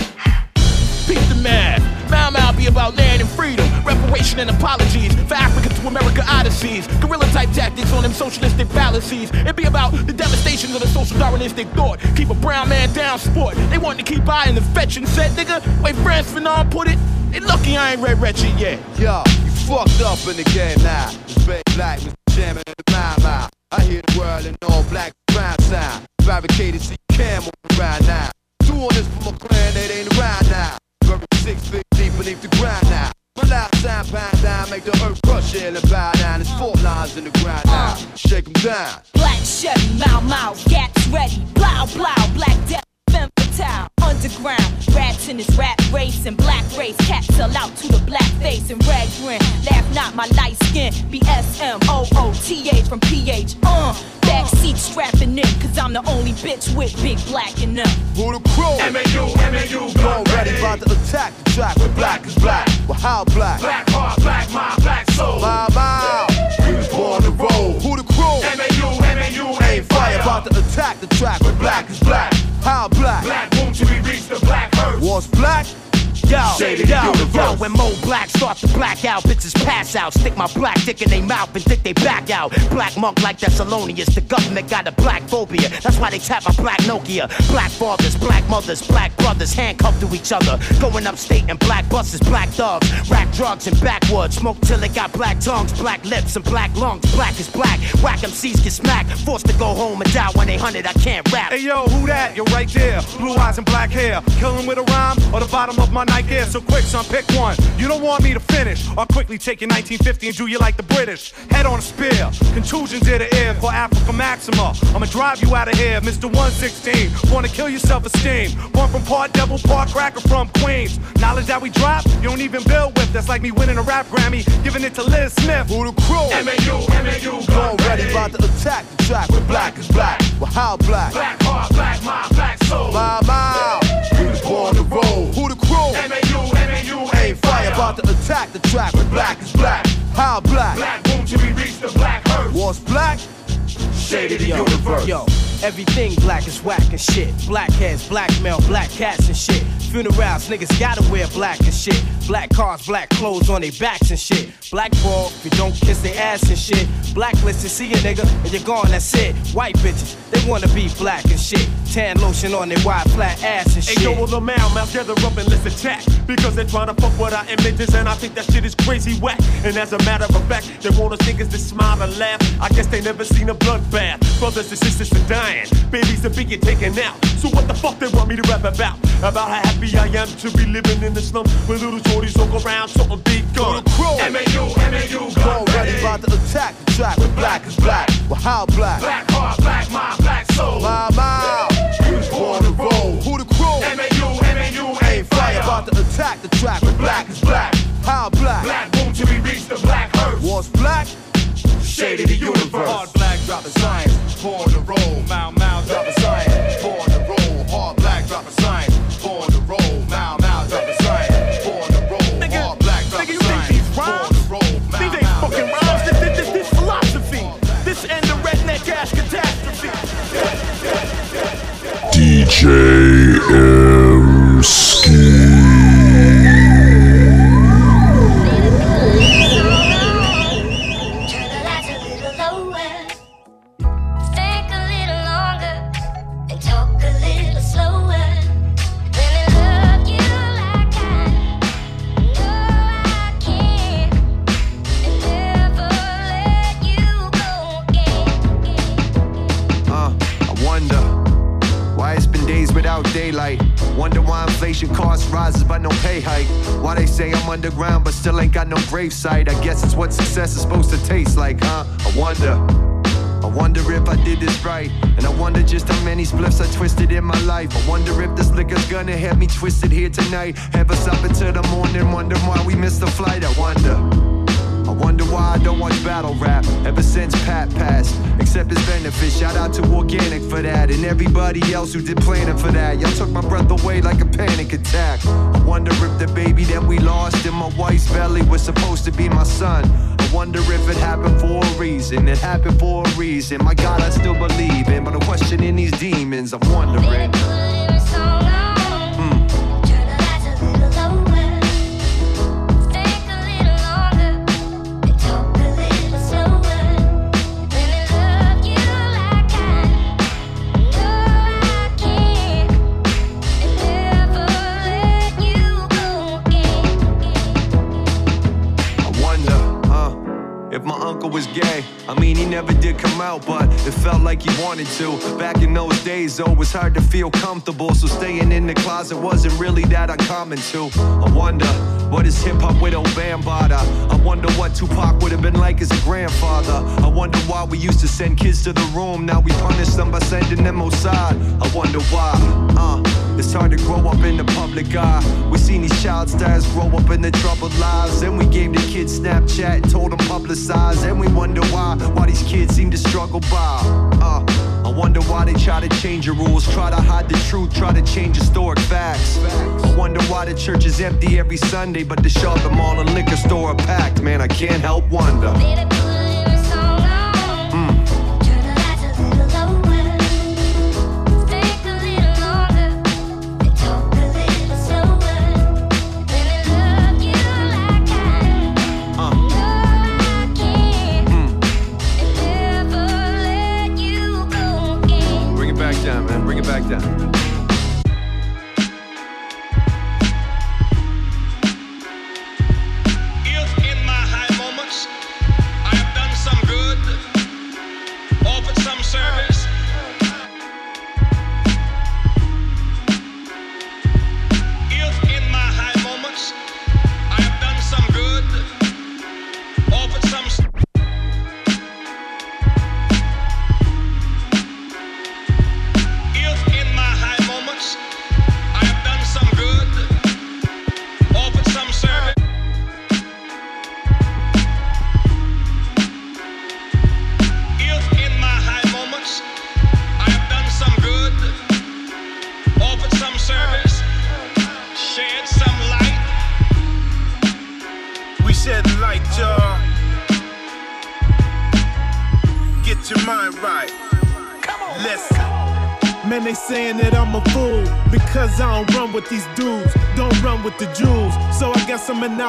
Peace the man. Mau Mau be about land and freedom, reparation and apologies for Africa to America odysseys, guerrilla type tactics on them socialistic fallacies. It be about the devastations of the social Darwinistic thought. Keep a brown man down sport. They want to keep eyeing the fetching set, nigga. Way Frantz Fanon put it. They lucky I ain't red wretched yet. Yo, you fucked up in the game now. It's Bay Black, Mr. Jamming in the mile mile. I hear the world in all black brown sound. Barricaded can't move now. Two on this from a clan that ain't around now. Buried six feet deep beneath the ground now. My loud sound pound down, make the earth crush it and bow down. It's four lines in the ground now. Shake 'em down. Black Chevy, Mau Mau, gats ready. Blow, blow, black death, femme. Underground, rats in this rap race and black race. Cats sell out to the black face and red grin. Laugh not my light skin. BSM, OOTH from PH. Uh, backseat strapping in, cause I'm the only bitch with big black in them. Who the crew? MAU, MAU, Gon' ready, about to attack the track. With black is black. Well, how black? Black heart, black mind, black soul. My, my. We was born to roll. Who the crew? MAU, MAU, Ain't fire. About to attack the track. With black is black. How black? Boom till we reach the black earth. What's black? Yo, Shaded yo, yo, when Mo Black start to black out, bitches pass out. Stick my black dick in their mouth and dick they back out. Black monk like Thessalonians, the government got a black phobia. That's why they tap my black Nokia. Black fathers, black mothers, black brothers, handcuffed to each other. Going upstate in black buses, black dogs, rack drugs and backwoods. Smoke till it got black tongues, black lips and black lungs. Black is black. Whack MCs get smacked. Forced to go home and die when they hunted. I can't rap. Hey yo, who that? You're right there. Blue eyes and black hair. Killing with a rhyme or the bottom of my Air. So quick, son, pick one. You don't want me to finish. I'll quickly take your 1950 and do you like the British. Head on a spear, contusions in the ear for Africa Maxima. I'ma drive you out of here, Mr. 116. Wanna kill your self esteem. Born from part devil, part cracker from Queens. Knowledge that we drop, you don't even build with. That's like me winning a rap Grammy, giving it to Liz Smith. Who the crew? MAU, MAU, ready, about to attack the track with black is black. Well, how black? Black heart, black mind, black soul. My, my. We was born to roll. Who the about to attack the track with black is black. How black? Black boom till we reach the black hearse. What's black? Shade of the universe. Yo, everything black is whack and shit. Black heads, blackmail, black cats and shit. Funerals, niggas gotta wear black and shit. Black cars, black clothes on their backs and shit. Black ball, if you don't kiss their ass and shit. Blacklisted, see a nigga, and you're gone, that's it. White bitches, they wanna be black and shit. Tan lotion on their wide flat ass and shit. Hey, yo, well, the mal, mal, gather up and let's attack. Because they're trying to fuck with our images, and I think that shit is crazy whack. And as a matter of fact, they want us niggas to smile and laugh. I guess they never seen a bloodbath. Brothers and sisters are dying, babies are being taken out. So what the fuck they want me to rap about? About how happy I am to be living in the slum with little shorties walk around, something big gun. MAU, MAU, Gon' ready, about to attack the track with black is black. Well, how black? Black heart, black mind, black soul. My, my. We was born to roll. Who the crew? MAU, MAU, Ain't fire, about to attack the track with black is black. How black? Black boom till we reach the black hearse. What's black? Shade of the universe. DJ inflation cost rises but no pay hike. Why they say I'm underground but still ain't got no gravesite. I guess it's what success is supposed to taste like, huh? I wonder. I wonder if I did this right. And I wonder just how many spliffs I twisted in my life. I wonder if this liquor's gonna have me twisted here tonight. Have us up until the morning, wonder why we missed the flight. I wonder. Why I don't watch battle rap ever since Pat passed. Except his benefits. Shout out to Organik for that and everybody else who did planning for that. Y'all took my breath away like a panic attack. I wonder if the baby that we lost in my wife's belly was supposed to be my son. I wonder if it happened for a reason. It happened for a reason. My God, I still believe in, but I'm questioning these demons. I'm wondering. Was gay. I mean, he never did come out, but it felt like he wanted to. Back in those days, though, it was hard to feel comfortable, so staying in the closet wasn't really that uncommon, too. I wonder, what is hip hop without Bambaataa? I wonder what Tupac would have been like as a grandfather. I wonder why we used to send kids to the room, now we punish them by sending them outside. I wonder why, uh. It's hard to grow up in the public eye. We seen these child stars grow up in their troubled lives. Then we gave the kids Snapchat told them publicize. And we wonder why, why these kids seem to struggle by. Uh, I wonder why they try to change the rules, try to hide the truth, try to change historic facts. I wonder why the church is empty every Sunday, but the shopping mall and liquor store are packed. Man, I can't help wonder. Back down.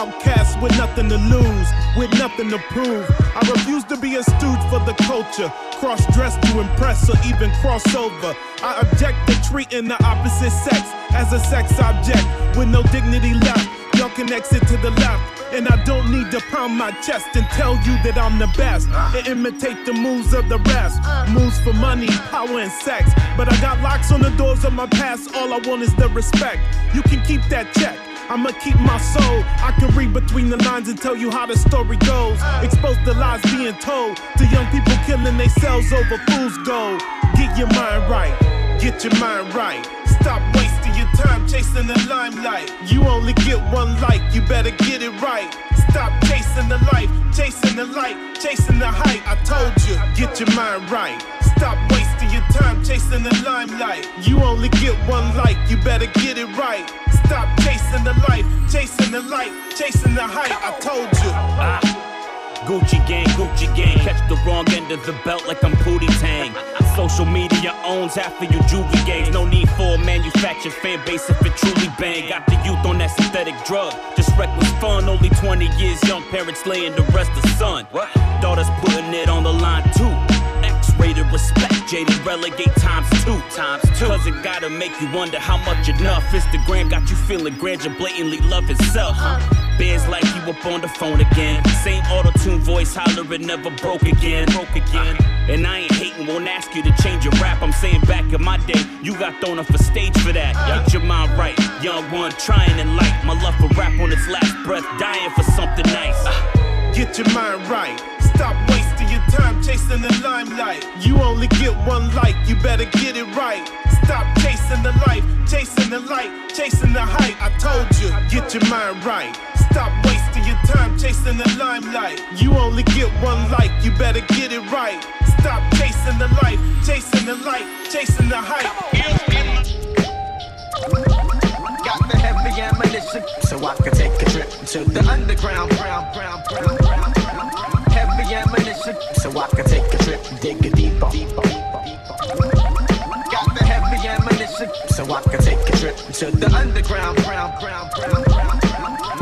Outcast with nothing to lose, with nothing to prove. I refuse to be a stooge for the culture, cross dressed to impress or even crossover. I object to treating the opposite sex as a sex object with no dignity left. Y'all can exit to the left. And I don't need to pound my chest and tell you that I'm the best. And imitate the moves of the rest. Moves for money, power, and sex. But I got locks on the doors of my past. All I want is the respect. You can keep that check. I'ma keep my soul. I can read between the lines and tell you how the story goes. Expose the lies being told to young people killing themselves over fool's gold. Get your mind right. Get your mind right. Stop wasting your time chasing the limelight. You only get one life, you better get it right. Stop chasing the life, chasing the light, chasing the height. I told you, get your mind right. Stop wasting time chasing the limelight. You only get one life, you better get it right. Stop chasing the life, chasing the light, chasing the height. I told you. Ah. Gucci gang, Gucci gang. Catch the wrong end of the belt like I'm Pootie Tang. Social media owns half of you juvie gangs. No need for a manufactured fan base if it truly bang. Got the youth on that synthetic drug. Just reckless fun. Only 20 years young parents laying the rest of son. What? Daughters putting it on the line too. Respect, JD relegate times two. Times two. Cause it gotta make you wonder how much enough Instagram got you feeling grand, you blatantly love itself. Bears like you up on the phone again. Same auto-tune voice hollering, never broke again. Broke again. And I ain't hating, won't ask you to change your rap. I'm saying back in my day, you got thrown off a stage for that. Get your mind right, young one, trying in light. My love for rap on its last breath, dying for something nice. Get your mind right. Stop wasting your time chasing the limelight. You only get one life, you better get it right. Stop chasing the life, chasing the light, chasing the height. I told you, get your mind right. Stop wasting your time chasing the limelight. You only get one life, you better get it right. Stop chasing the life, chasing the light, chasing the height. Got the heavy ammunition so I can take a trip to the underground. Heavy ammunition so I can take a trip, dig a deeper. Got the heavy ammunition so I can take a trip to the underground. Brown, brown, brown.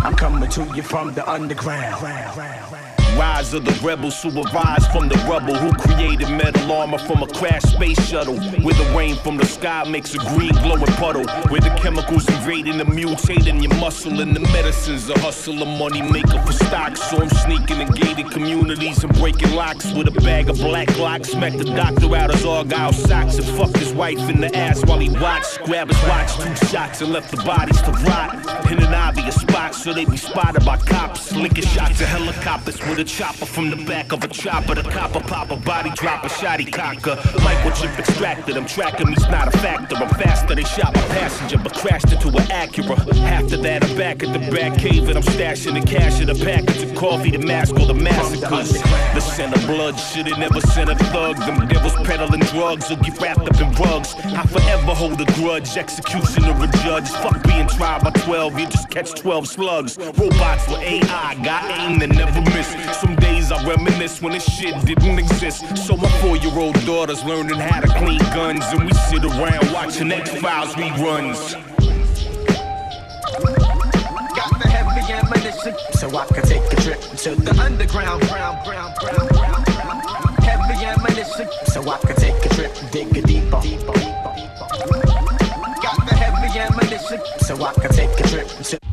I'm coming to you from the underground. Rise of the rebels who arise from the rubble. Who created metal armor from a crashed space shuttle? Where the rain from the sky makes a green glowing puddle. Where the chemicals invading and mutating your muscle. And the medicine's a hustle, a money maker for stocks. So I'm sneaking in gated communities and breaking locks with a bag of black locks. Smack the doctor out of his argyle socks and fucked his wife in the ass while he watched. Grab his watch, two shots and left the bodies to rot. In an obvious spot so they be spotted by cops. Licking shots of helicopters with a chopper from the back of a chopper. The copper pop a body drop a shoddy cocker. Microchip extracted, I'm tracking me's not a factor. I'm faster, they shot my passenger, but crashed into an Acura. After that, I'm back at the back cave and I'm stashing the cash in a package of coffee to mask all the massacres. The scent of blood, it never sent a thug. Them devils peddling drugs will get wrapped up in rugs. I forever hold a grudge, executioner or judge. Fuck being tried by 12, you just catch 12 slugs. Robots with AI, got aim that never miss. Some days I reminisce when this shit didn't exist. So my four-year-old daughter's learning how to clean guns, and we sit around watching X-Files reruns. Got the heavy ammunition so I can take a trip to the underground. Brown, brown, brown, brown. Heavy ammunition so I can take a trip, dig a deeper. Got the heavy ammunition so I can take a trip to.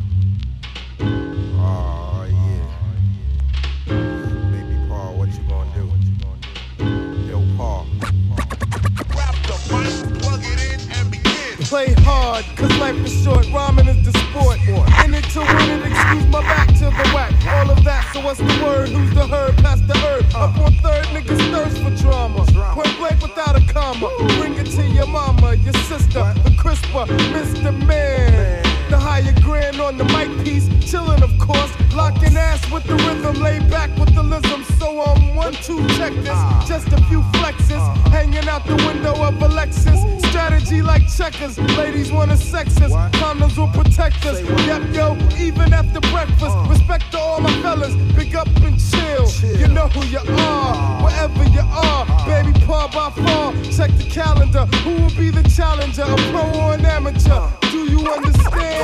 Play hard, cause life is short, rhyming is the sport. In it to win it, excuse my back to the whack. All of that, so what's the word? Who's the herd? Pass the herb. Up on third, niggas thirst for drama. Point blank without a comma. Bring it to your mama, your sister, the crisper, Mr. Man. The higher grand on the mic piece, chillin' of course, locking ass with the rhythm, lay back with the lism. So I'm one, two, check this, just a few flexes. Hanging out the window of a Lexus. Strategy like checkers, ladies wanna sex us. Condoms will protect us. Yep, yo, even after breakfast. Respect to all my fellas, pick up and chill. You know who you are, wherever you are. Baby, par by far. Check the calendar. Who will be the challenger, a pro or an amateur? Do you understand?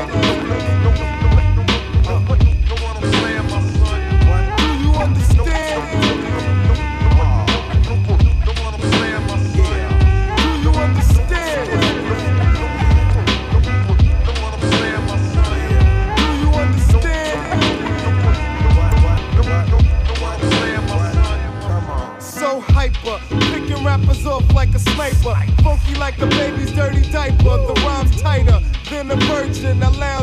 Hyper, rappers off like a sniper. Funky like a baby's dirty diaper. The rhyme's tighter than a virgin. I lounge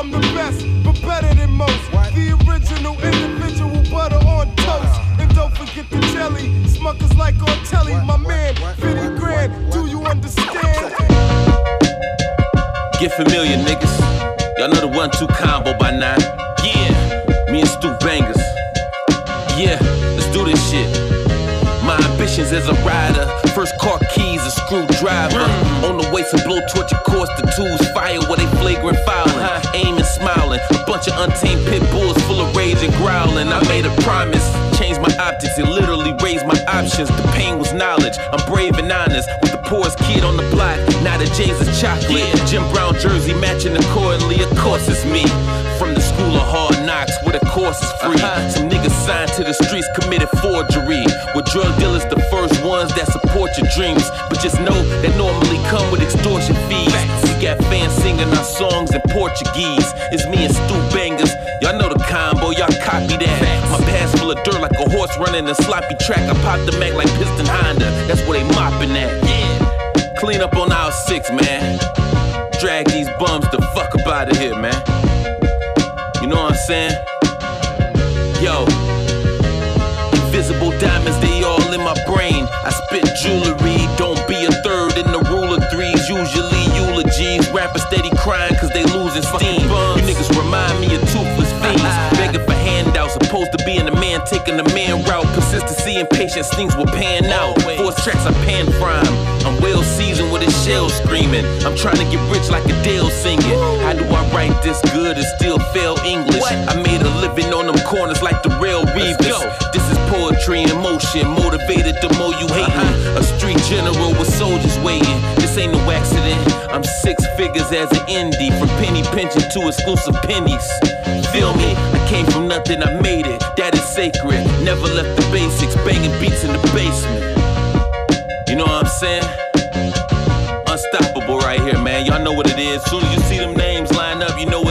from the best, but better than most. The original individual butter on toast. And don't forget the jelly, smuckers like on telly. My man, 50 grand, do you understand? Get familiar, niggas. Y'all know the one two combo by now. As a rider. First car keys, a screwdriver. Mm. On the way, some blowtorch, of course, the tools fire where they flagrant fouling. Aiming, smiling. A bunch of untamed pit bulls full of rage and growling. I made a promise, changed my optics, and literally raised my options. The pain was knowledge. I'm brave and honest. With the poorest kid on the block. Now the J's is chocolate. Jim Brown jersey matching accordingly. Of course, it's me. From the school of hard knocks, where the course is free. Uh-huh. Some niggas signed to the streets committed forgery. With drug dealers, the first ones that support your dreams. But just know that normally come with extortion fees. We got fans singing our songs in Portuguese. It's me and Stu Bangers. Y'all know the combo, y'all copy that. My pants full of dirt like a horse running a sloppy track. I pop the Mac like Piston Honda. That's where they mopping at. Yeah. Clean up on aisle six, man. Drag these bums the fuck up out of here, man. You know what I'm saying? Yo, invisible diamonds, they all in my brain. I spit jewelry, don't be a third in the rule of threes. Usually eulogies, rappers steady crying cause they losing steam. You niggas remind me of toothless fiends, begging for handouts, supposed to be in the man taking the man route. Consistency and patience, things will pan out. Force tracks I pan prime. I'm well seasoned with a shell screaming. I'm trying to get rich like a Adele singing. How do I write this good and still fail English? I made a living on them the. This is poetry in motion, motivated the more you hating. Uh-huh. A street general with soldiers waiting. This ain't no accident. I'm six figures as an indie, from penny pinching to exclusive pennies. Feel me? I came from nothing, I made it. That is sacred. Never left the basics, banging beats in the basement. You know what I'm saying? Unstoppable right here, man. Y'all know what it is. Soon as you see them names line up, you know what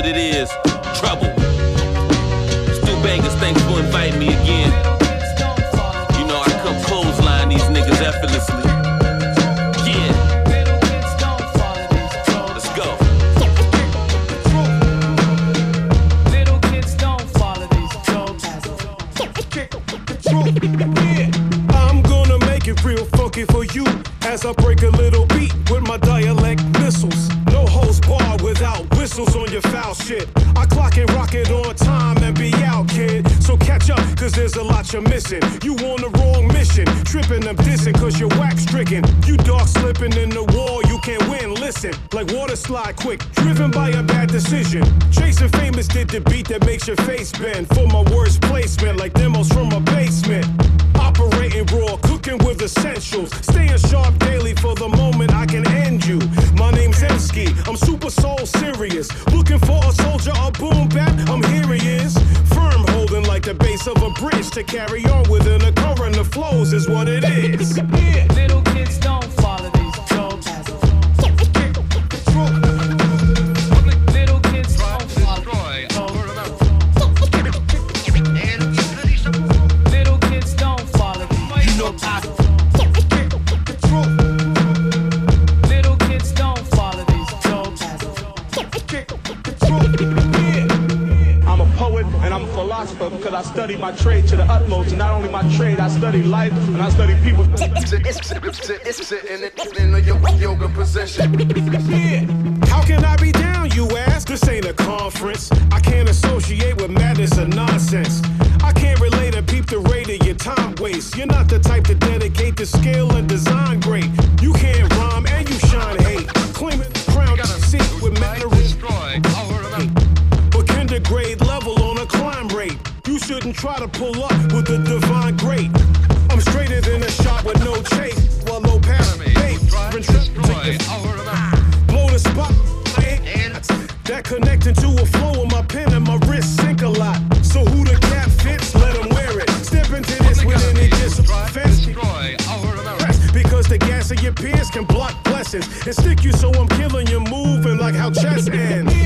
as I break a little beat with my dialect missiles. No host bar without whistles on your foul shit. I clock and rock it on time and be out, kid. So catch up, cause there's a lot you're missing. You on the wrong mission, tripping, I'm dissing, cause you're wax stricken. You dark slipping in the wall, you can't win. Listen, like water slide quick, driven by a bad decision. Chasing famous did the beat that makes your face bend. For my worst placement, like demos from a basement. Operating raw, cooking with essentials. Staying sharp daily for the moment I can end you. My name's Emskee, I'm super soul serious. Looking for a soldier, a boom bap, I'm here he is. Firm holding like the base of a bridge to carry on within a current of flows is what it is. Little kids don't follow because I study my trade to the utmost. And not only my trade, I study life and I study people. Sitting in a yoga, yoga position. How can I be down, you ask? This ain't a conference. I can't associate with madness or nonsense. I can't relate and peep the rate of your time waste. You're not the type to dedicate the skill and design great. You can't rhyme and you shine hate. Claiming the crown seat with metal shouldn't try to pull up with the divine great. I'm straighter than a shot with no chase. Well, no pass. Hey, blow the spot. That connecting to a flow of my pen and my wrist sink a lot. So who the cap fits, let him wear it. Step into this with any disoffense. Because the gas of your peers can block blessings and stick you so I'm killing you moving like how chess ends.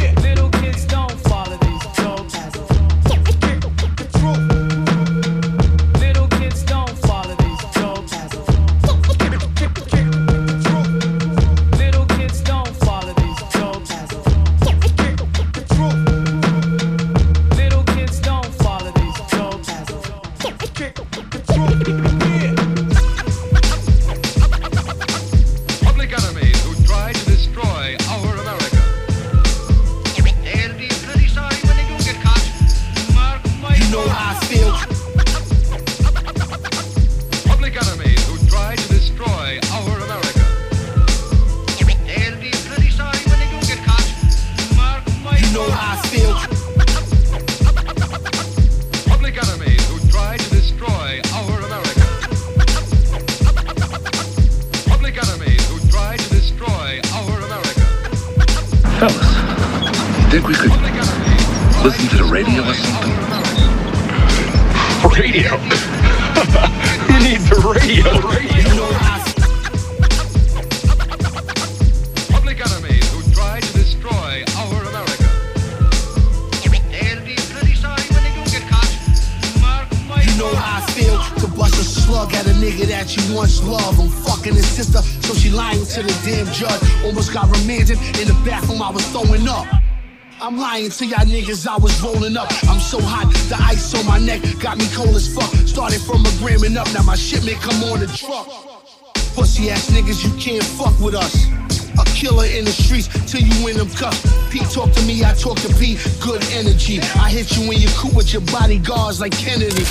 Bodyguards like Kennedy.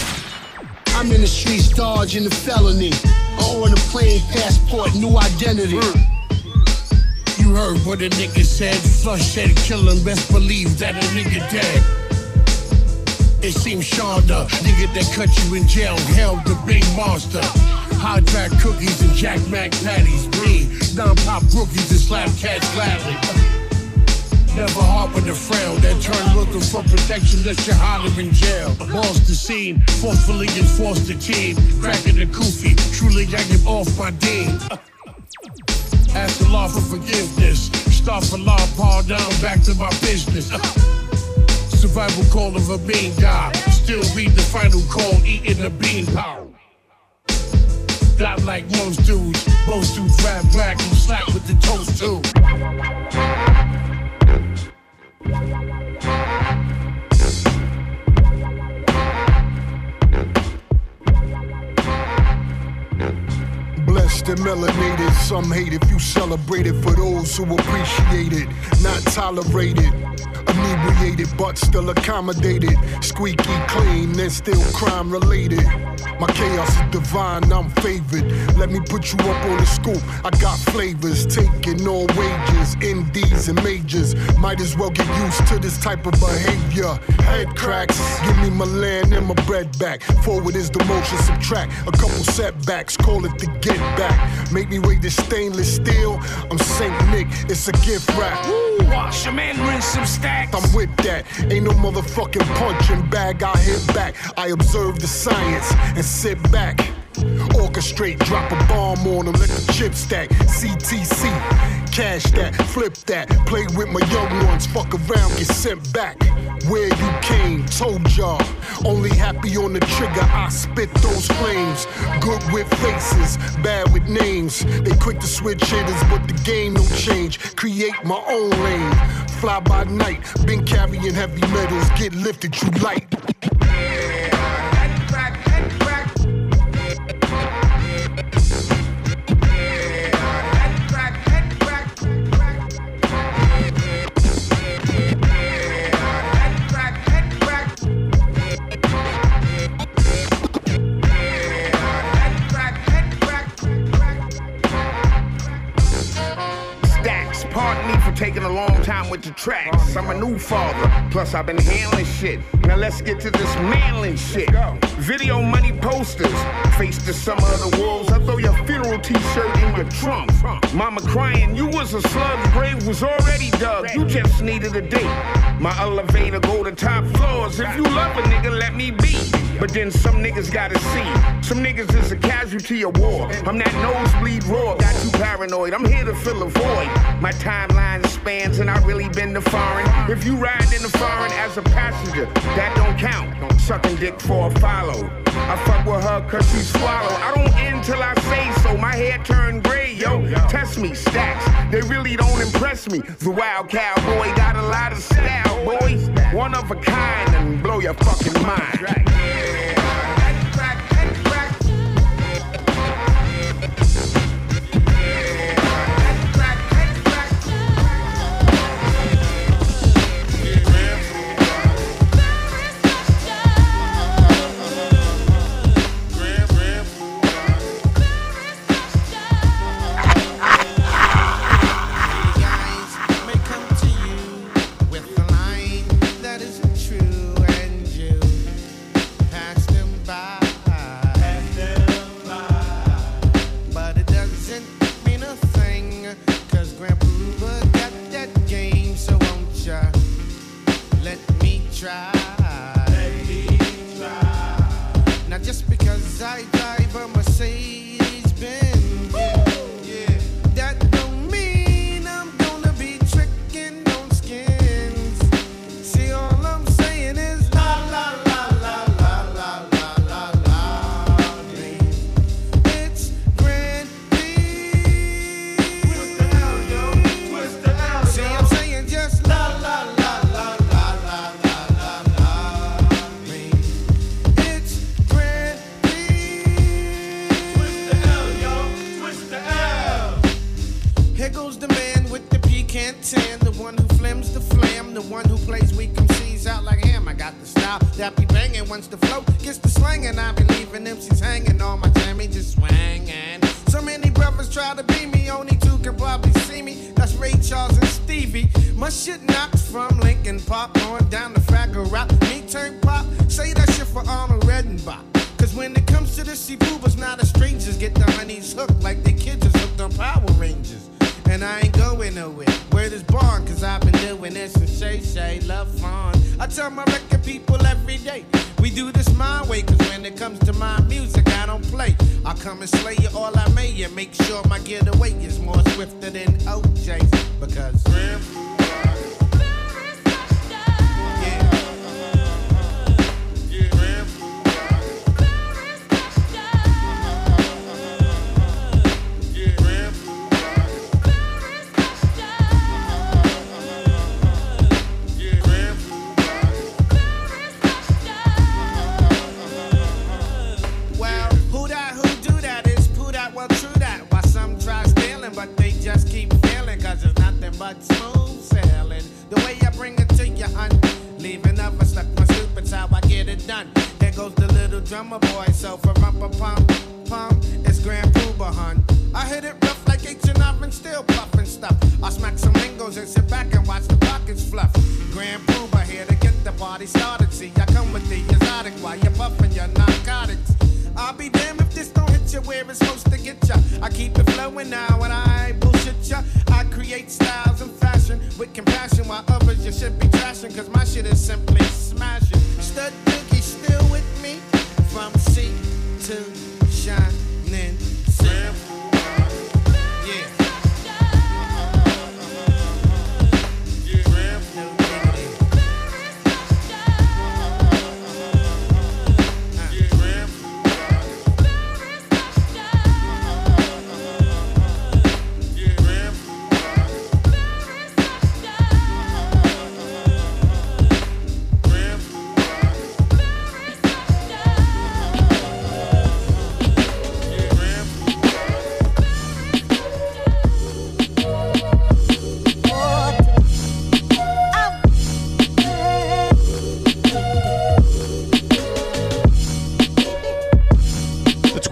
I'm in the streets dodging the felony. Or on a plane passport, new identity. You heard what a nigga said. Flush said kill him, best believe that a nigga dead. It seems Shonda, nigga that cut you in jail, held the big monster. Hot track cookies and Jack Mac patties, me. Non-pop rookies and slap cats gladly. Never hard a frown that turn looking for protection that you're hotter in jail. Lost the scene, forcefully enforced the team. Cracking the koofy, truly I get off my dean. Ask the law for forgiveness. Start for law, paw down, back to my business. Survival call of a bean guy. Still read the final call, eating a bean power. Not like most dudes. Most dudes rap black and slap with the toast too. Blessed and melanated, some hate if you celebrate it for those who appreciate it, not tolerated. Inebriated but still accommodated, squeaky clean and still crime related. My chaos is divine, I'm favored. Let me put you up on the scoop. I got flavors, taking all wages, indies and majors. Might as well get used to this type of behavior. Head cracks, give me my land and my bread back. Forward is the motion, subtract a couple setbacks, call it the get back. Make me weigh this stainless steel. I'm Saint Nick, it's a gift wrap. Wash 'em and rinse some stacks. I'm with that. Ain't no motherfucking punching bag. I hit back. I observe the science and sit back. Orchestrate, drop a bomb on them, let the chip stack. CTC, cash that, flip that. Play with my young ones, fuck around, get sent back. Where you came, told y'all. Only happy on the trigger, I spit those flames. Good with faces, bad with names. They quick to switch hitters, but the game don't change. Create my own lane. Fly by night, been carrying heavy metals, get lifted, you light. taking a long time with the tracks. I'm a new father, plus I've been handling shit. Now let's get to this manling shit. Video money posters, face the summer of the wolves. I throw your funeral t-shirt in your trunk. Mama crying, you was a slug, grave was already dug. You just needed a date. My elevator go to top floors. If you love a nigga, let me be. But then some niggas gotta see. Some niggas is a casualty of war. I'm that nosebleed raw, got too paranoid. I'm here to fill a void. My timeline spans and I really been to foreign. If you ride in the foreign as a passenger, that don't count. Sucking dick for a follow. I fuck with her cause she swallow. I don't end till I say so. My hair turned gray, yo. Test me, stacks. They really don't impress me. The wild cowboy got a lot of style, boy. One of a kind and blow your fucking mind. The away is more swifter than OJ's because.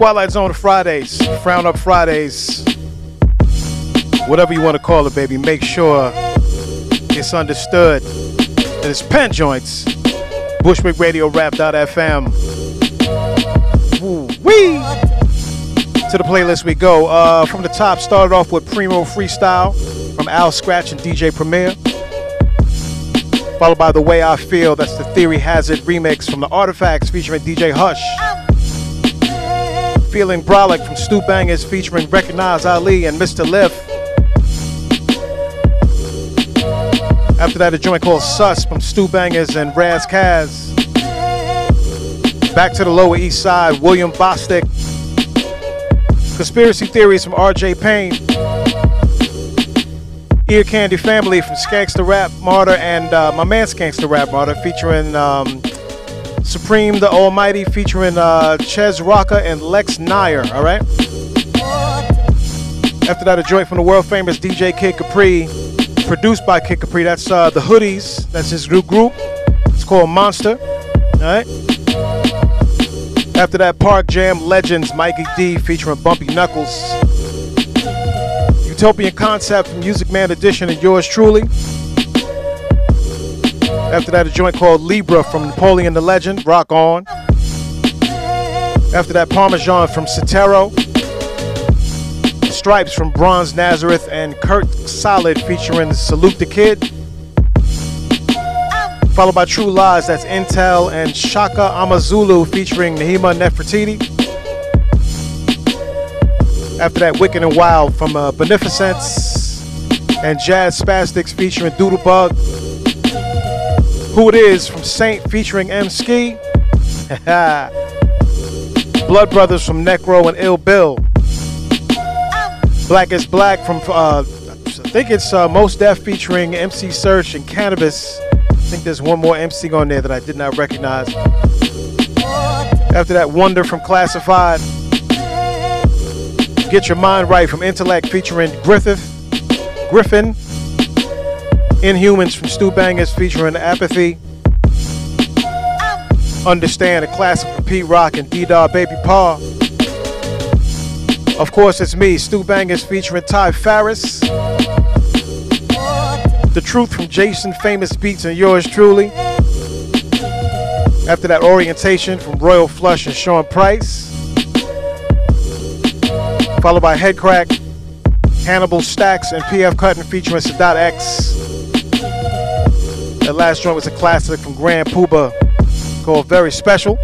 Twilight Zone Fridays, Frown Up Fridays, whatever you want to call it, baby. Make sure it's understood that it's pen joints. Bushwick Radio Wrap.fm. Wee! To the playlist we go. Uh, from the top, started off with Primo Freestyle from Al Scratch and DJ Premier. Followed by The Way I Feel, that's the Theory Hazit remix from The Artifacts featuring DJ Hush. Feeling Brolic from Stu Bangers featuring Recognize Ali and Mr. Lif. After that, a joint called Sus from Stu Bangers and Ras Kass. Back to the Lower East Side, William Bostick. Conspiracy Theories from RJ Payne. Ear Candy Family from Skanks the Rap Martyr and uh, my man Skanks the Rap Martyr featuring um, Supreme the Almighty featuring uh, Ches Rocca and Lex Nair, all right? After that, a joint from the world famous DJ Kid Capri, produced by Kid Capri. That's uh, the Hoodies. That's his new group. It's called Monster, all right? After that, Park Jam Legends, Mikey D featuring Bumpy Knuckles. Utopian Concept from Music Man Edition and yours truly. After that, a joint called Libra from Napoleon the Legend, Rock On. After that, Parmesan from Cetero. Stripes from Bronze Nazareth and Kurt Solid featuring Salute the Kid. Followed by True Lies, that's Intel and Shaka Amazulu featuring Nahima Nefertiti. After that, Wicked and Wild from uh, Beneficence and Jazz Spastiks featuring Doodlebug. Who It Is from Saint featuring Emskee. Blood Brothers from Necro and Ill Bill. Black is Black from, uh, I think it's uh, Mos Def featuring MC Serch and Cannabis. I think there's one more MC on there that I did not recognize. After that, Wonder from Classified. Get Your Mind Right from Intellect featuring Griffith, Griffin. Inhumans from Stu Bangers featuring Apathy. Understand a classic from Pete Rock and Deda Baby Paw. Of course, it's me, Stu Bangers featuring Ty Farris. The Truth from Jason Famous Beats and yours truly. After that, Orientation from Royal Flush and Sean Price. Followed by Head Crack, Hannibal Stacks, and PF Cuttin featuring Sadat X. That last joint was a classic from Grand Puba called Very Special.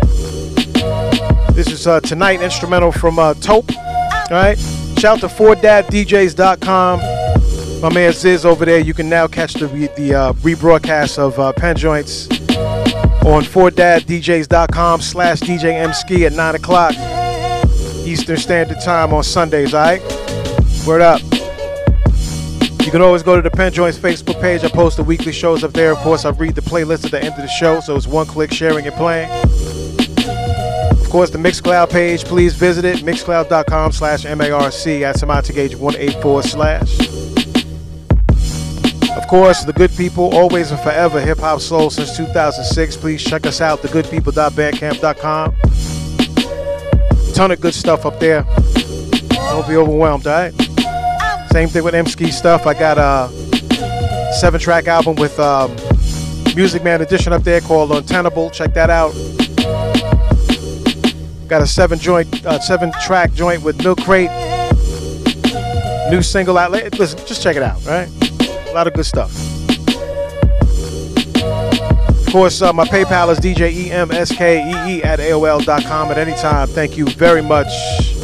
This is uh, tonight instrumental from uh, Taupe. All right. Shout to 4daddjs.com. My man Ziz over there. You can now catch the the uh, rebroadcast of uh, Pen Joints on 4daddjs.com slash DJ at 9 o'clock Eastern Standard Time on Sundays, all right? Word up. You can always go to the Pen Joints Facebook page. I post the weekly shows up there. Of course, I read the playlist at the end of the show, so it's one click sharing and playing. Of course, the Mixcloud page, please visit it. Mixcloud.com slash M-A-R-C at Samantha Gauge 184 slash. Of course, the good people, always and forever, hip hop soul since 2006. Please check us out, thegoodpeople.bandcamp.com. Ton of good stuff up there. Don't be overwhelmed, all right? Same thing with Emskee stuff. I got a seven track album with um, Music Man Edition up there called Untenable. Check that out. Got a seven joint, uh, seven track joint with Milk Crate. New single out. Listen, just check it out, right? A lot of good stuff. Of course, uh, my PayPal is DJEMSKEE at AOL.com at any time. Thank you very much.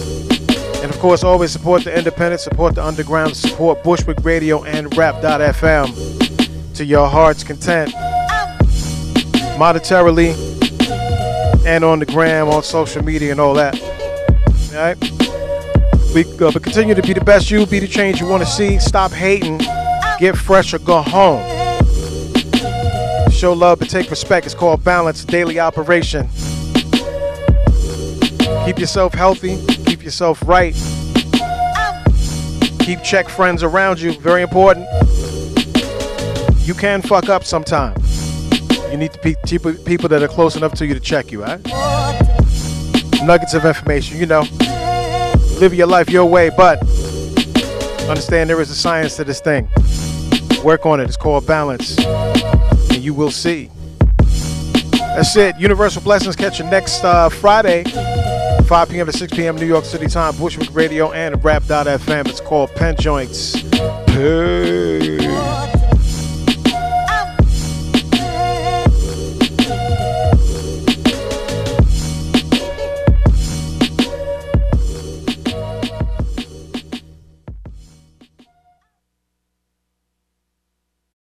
And of course, always support the independent, support the underground, support Bushwick Radio and Wrap.fm to your heart's content. Monetarily and on the gram, on social media, and all that. All right? We uh, but continue to be the best you, be the change you want to see. Stop hating, get fresh, or go home. Show love but take respect. It's called balance, daily operation. Keep yourself healthy, yourself right. Keep check friends around you, very important. You can fuck up sometimes. You need to be people that are close enough to you to check you, right? Nuggets of information, you know. Live your life your way, but Understand there is a science to this thing. Work on it. It's called balance. And you will see. That's it. Universal Blessings. Catch you next uh, Friday, 5 p.m. to 6 p.m. New York City time. Bushwick Radio and Wrap.fm. It's called Pen Joints. Peace.